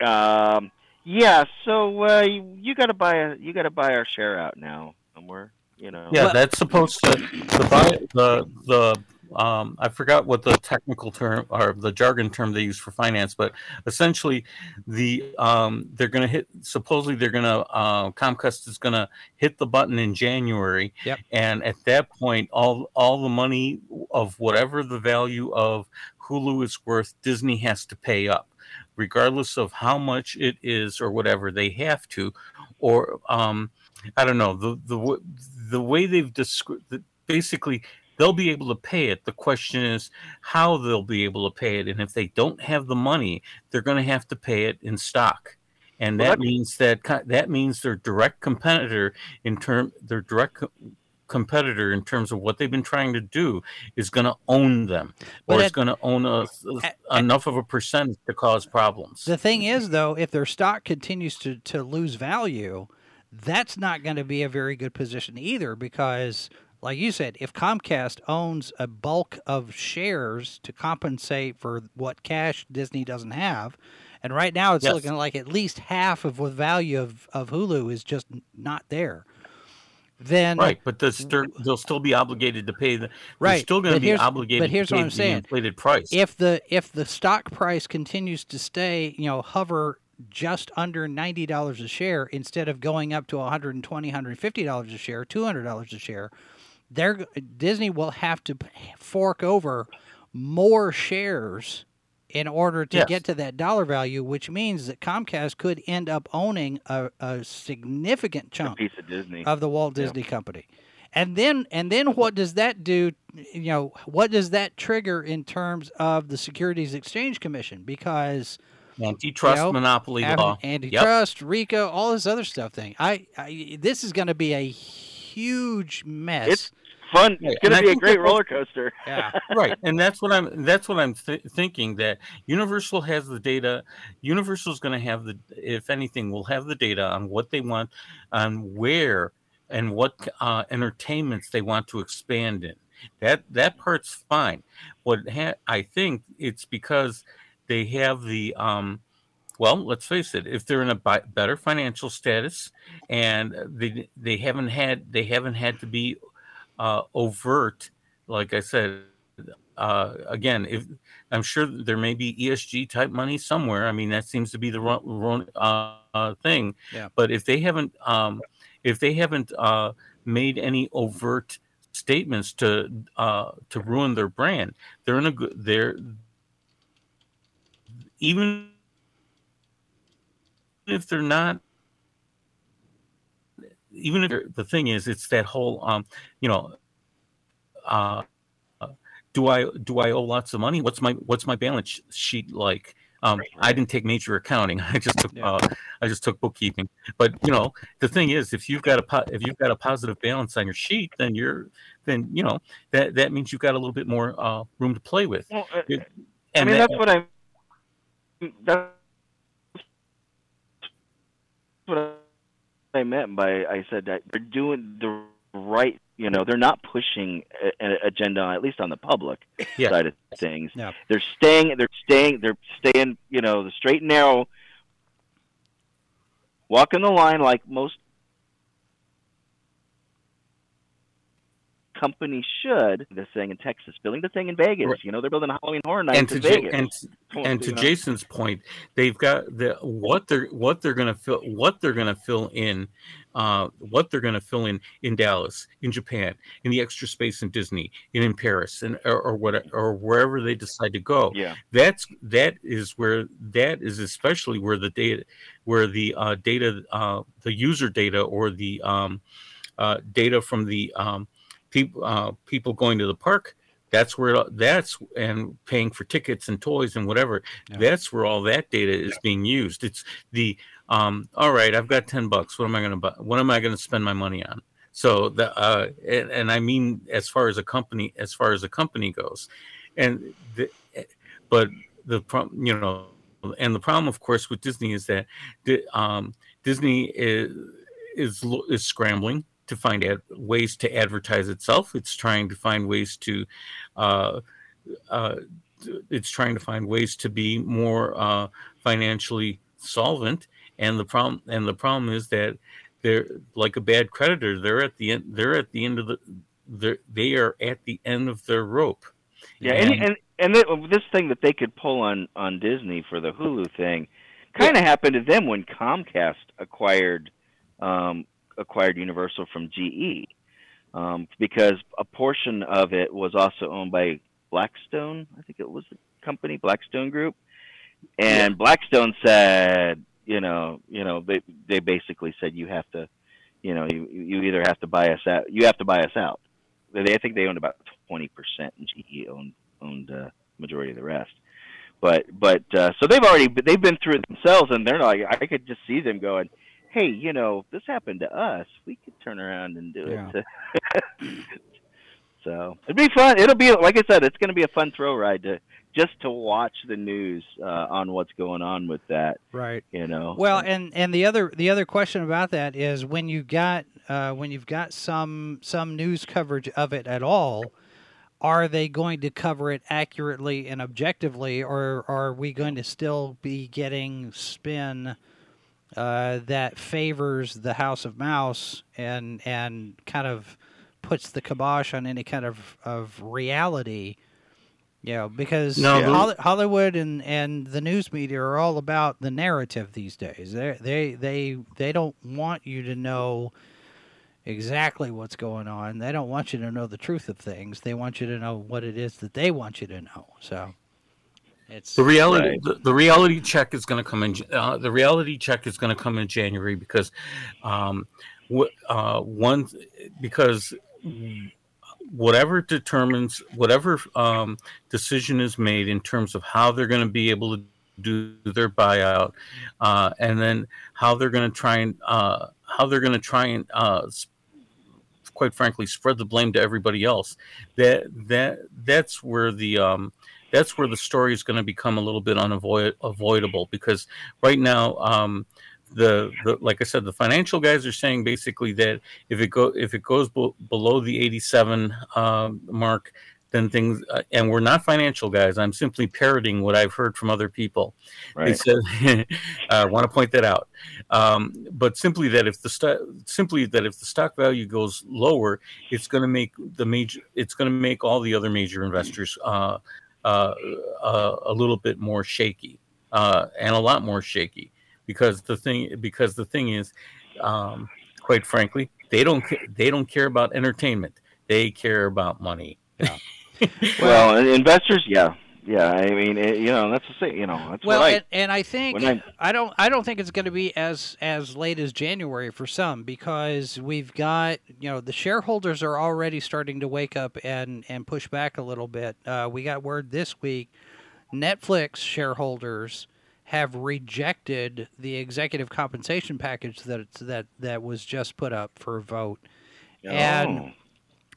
um, yeah. So uh, you, you got to buy a you got to buy our share out now, and we're you know yeah. But- that's supposed to the buy- the the um, I forgot what the technical term or the jargon term they use for finance, but essentially, the um, they're going to hit. Supposedly, they're going to uh, Comcast is going to hit the button in January, Yep. and at that point, all all the money of whatever the value of Hulu is worth, Disney has to pay up, regardless of how much it is or whatever. They have to, or um, I don't know the the the way they've described. Basically, they'll be able to pay it. The question is how they'll be able to pay it, and if they don't have the money, they're going to have to pay it in stock. And Well, that that- means that that means their direct competitor in term their direct co- competitor in terms of what they've been trying to do is going to own them or it's going to own a, at- enough of a percentage to cause problems. The thing is, though, if their stock continues to, to lose value, that's not going to be a very good position either because, like you said, if Comcast owns a bulk of shares to compensate for what cash Disney doesn't have, and right now it's Yes. looking like at least half of the value of, of Hulu is just not there, then Right, but they'll still, they'll still be obligated to pay the. Right, still going to be obligated. but here's to what pay I'm the saying. inflated price. if the if the stock price continues to stay you know hover just under ninety dollars a share instead of going up to 120 150 dollars a share, two hundred dollars a share. They're Disney will have to fork over more shares in order to Yes. get to that dollar value, which means that Comcast could end up owning a, a significant A chunk piece of Disney. of the Walt Yeah. Disney Company. And then and then what does that do? You know, what does that trigger in terms of the Securities Exchange Commission? Because Antitrust You know, monopoly having law. Yep. antitrust, RICO, all this other stuff thing. I, I this is going to be a huge mess. It's fun. It's and going to be a great roller coaster. yeah, right and that's what i'm that's what i'm th- thinking that universal has the data universal's going to have the if anything will have the data on what they want on where and what uh, entertainments they want to expand in that that part's fine what ha- i think it's because they have the um well let's face it if they're in a bi- better financial status and they they haven't had they haven't had to be uh, overt like i said uh, again, if I'm sure there may be ESG type money somewhere. I mean, that seems to be the wrong, wrong uh, uh, thing. Yeah. But if they haven't, um, if they haven't uh, made any overt statements to uh, to ruin their brand, they're in a good. They're even if they're not. Even if the thing is, it's that whole, um, you know, uh, do I do I owe lots of money? What's my what's my balance sheet like? Um, I didn't take major accounting. I just took Yeah. uh, I just took bookkeeping. But you know, the thing is, if you've got a po- if you've got a positive balance on your sheet, then you're then you know that that means you've got a little bit more uh, room to play with. Well, uh, It- I mean, that- that's what I. That's what I meant by I said that they're doing the right. You know, they're not pushing an agenda, at least on the public Yeah. side of things. Yeah. They're staying. They're staying. They're staying. You know, the straight and narrow, walking the line like most companies should. This thing in Texas, building the thing in Vegas. Right. You know, they're building a Halloween Horror Nights and to Vegas. and and to know? Jason's point, they've got the what they're what they're gonna fill what they're gonna fill in, uh, what they're gonna fill in in Dallas, in Japan, in the extra space in Disney, and in Paris, and or, or what or wherever they decide to go. Yeah. That's that is where that is especially where the data, where the uh, data, uh, the user data or the um, uh, data from the um, people uh, people going to the park that's where that's and paying for tickets and toys and whatever Yeah. that's where all that data is being used. It's the um all right i've got 10 bucks what am i going to buy what am i going to spend my money on? So the uh and, and i mean as far as a company as far as a company goes. And the, but the problem you know and the problem of course with disney is that the, um disney is is is scrambling to find ad- ways to advertise itself. It's trying to find ways to, uh, uh, it's trying to find ways to be more uh, financially solvent. And the problem, and the problem is that they're like a bad creditor. They're at the end. They're at the end of the. They're, at the end of their rope. Yeah, and and and th- this thing that they could pull on on Disney for the Hulu thing, kind of happened to them when Comcast acquired um, acquired Universal from GE, um, because a portion of it was also owned by Blackstone. I think it was the company Blackstone Group, and Blackstone said, you know, you know, they they basically said you have to, you know, you you either have to buy us out, you have to buy us out. They, I think they owned about twenty percent, and GE owned owned uh, majority of the rest. But but uh, so they've already they've been through it themselves, and they're like, I could just see them going, "Hey, you know, this happened to us. We could turn around and do Yeah. it." so it'd be fun. It'll be like I said, it's going to be a fun throw ride to just to watch the news uh, on what's going on with that. right. You know. Well, and and the other the other question about that is when you got uh, when you've got some some news coverage of it at all, are they going to cover it accurately and objectively, or are we going to still be getting spin uh, that favors the House of Mouse and and kind of puts the kibosh on any kind of of reality? You know, because No, Hollywood and, and the news media are all about the narrative these days. They they they they don't want you to know exactly what's going on. They don't want you to know the truth of things. They want you to know what it is that they want you to know. So it's The reality, Right. the, the reality check is going to come in. Uh, the reality check is going to come in January because, um, wh- uh, one because whatever determines whatever um, decision is made in terms of how they're going to be able to do their buyout, uh, and then how they're going to try and uh, how they're going to try and uh, quite frankly spread the blame to everybody else. That that that's where the um, that's where the story is going to become a little bit unavoidable because right now um, the, the like I said the financial guys are saying basically that if it go if it goes be- below the 87 um, mark then things uh, and we're not financial guys I'm simply parroting what I've heard from other people. They said I want to point that out. Um, but simply that if the sto- simply that if the stock value goes lower it's going to make the major it's going to make all the other major investors uh, uh, uh, a little bit more shaky uh, and a lot more shaky because the thing because the thing is um, quite frankly they don't they don't care about entertainment. They care about money. Well, and investors, yeah, yeah. I mean, it, you know, that's the thing. You know, that's well, I. and, and I think I- don't I don't think it's going to be as as late as January for some because we've got you know the shareholders are already starting to wake up and and push back a little bit. Uh, we got word this week, Netflix shareholders have rejected the executive compensation package that that that was just put up for a vote. and- oh,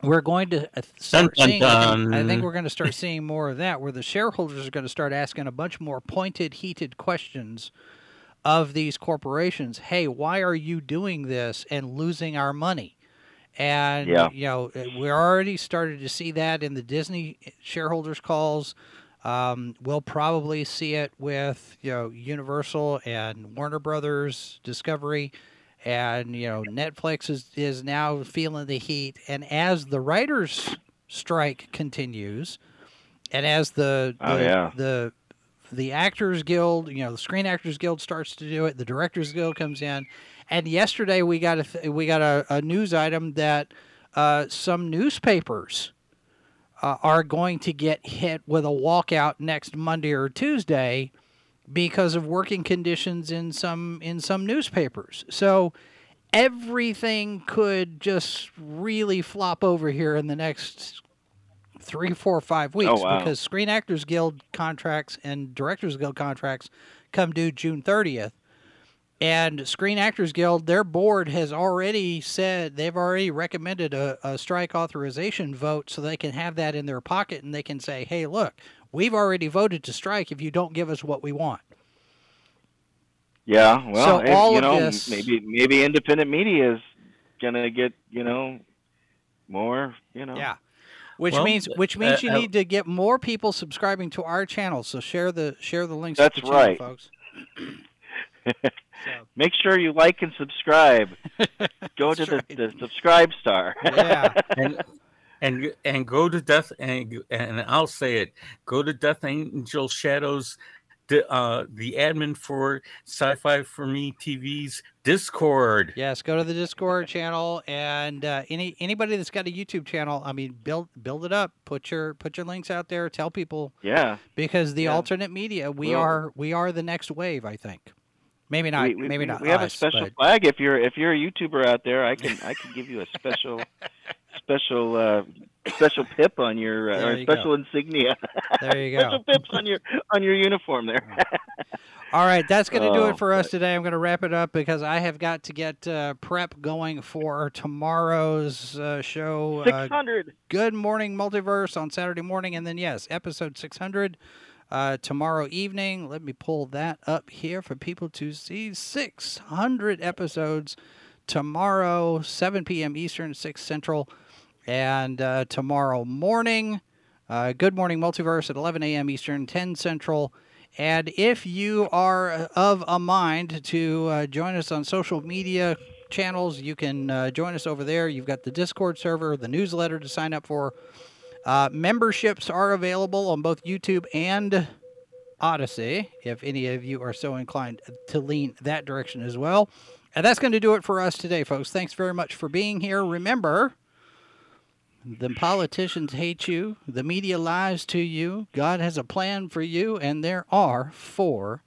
we're going to uh, start dun, seeing. I think, I think we're going to start seeing more of that, where the shareholders are going to start asking a bunch more pointed, heated questions of these corporations. Hey, why are you doing this and losing our money? And Yeah. you know, uh, we're already started to see that in the Disney shareholders calls. Um, we'll probably see it with you know Universal and Warner Brothers Discovery and you know Netflix is is now feeling the heat and as the writers strike continues and as the Oh, the, yeah. the the actors guild you know the screen actors guild starts to do it the directors guild comes in and yesterday we got a th- we got a, a news item that uh, some newspapers uh, are going to get hit with a walkout next Monday or Tuesday because of working conditions in some in some newspapers. So everything could just really flop over here in the next three, four, five oh, weeks Oh, wow. because Screen Actors Guild contracts and Directors Guild contracts come due June 30th. And Screen Actors Guild, their board has already said they've already recommended a, a strike authorization vote so they can have that in their pocket and they can say, hey, look, we've already voted to strike if you don't give us what we want. yeah. Well, So if, all you of know, this- maybe maybe independent media is gonna get you know more. You know. Yeah. Which Well, means which means uh, you uh, need to get more people subscribing to our channel. So share the share the links. That's to the channel, right. folks. Make sure you like and subscribe. Go to That's the, right. the subscribe star. Yeah. and and and go to death and and I'll say it go to Death Angel Shadows the uh the admin for Sci-Fi for Me TV's Discord Yes, go to the Discord channel and uh, any anybody that's got a YouTube channel, I mean, build build it up. Put your put your links out there. Tell people yeah. because the Yeah. alternate media, we Well- are we are the next wave. I think. Maybe not. we, we, maybe not. We have a special but- flag. If you're if you're a YouTuber out there, I can I can give you a special special uh, special pip on your uh, you go. special insignia. There you go. special go. pips on your on your uniform there. All right, that's going to do Oh, it for us today. I'm going to wrap it up because I have got to get uh, prep going for tomorrow's uh, show. Uh, hundred. Good Morning Multiverse on Saturday morning, and then yes, episode 600 uh, tomorrow evening. Let me pull that up here for people to see. 600 episodes tomorrow, 7 p.m. Eastern, 6 Central, and uh, tomorrow morning. Uh, Good Morning Multiverse at 11 a.m. Eastern, 10 Central. And if you are of a mind to uh, join us on social media channels, you can uh, join us over there. You've got the Discord server, the newsletter to sign up for. Uh, memberships are available on both YouTube and Odysee, if any of you are so inclined to lean that direction as well. And that's going to do it for us today, folks. Thanks very much for being here. Remember, the politicians hate you, the media lies to you, God has a plan for you, and there are four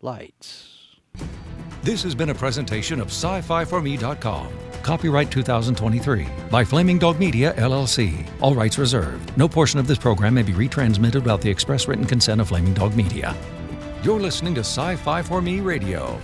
lights. This has been a presentation of sci-fi4me.com. Copyright 2023 by Flaming Dog Media LLC. All rights reserved. No portion of this program may be retransmitted without the express written consent of Flaming Dog Media. You're listening to Sci-Fi for Me Radio.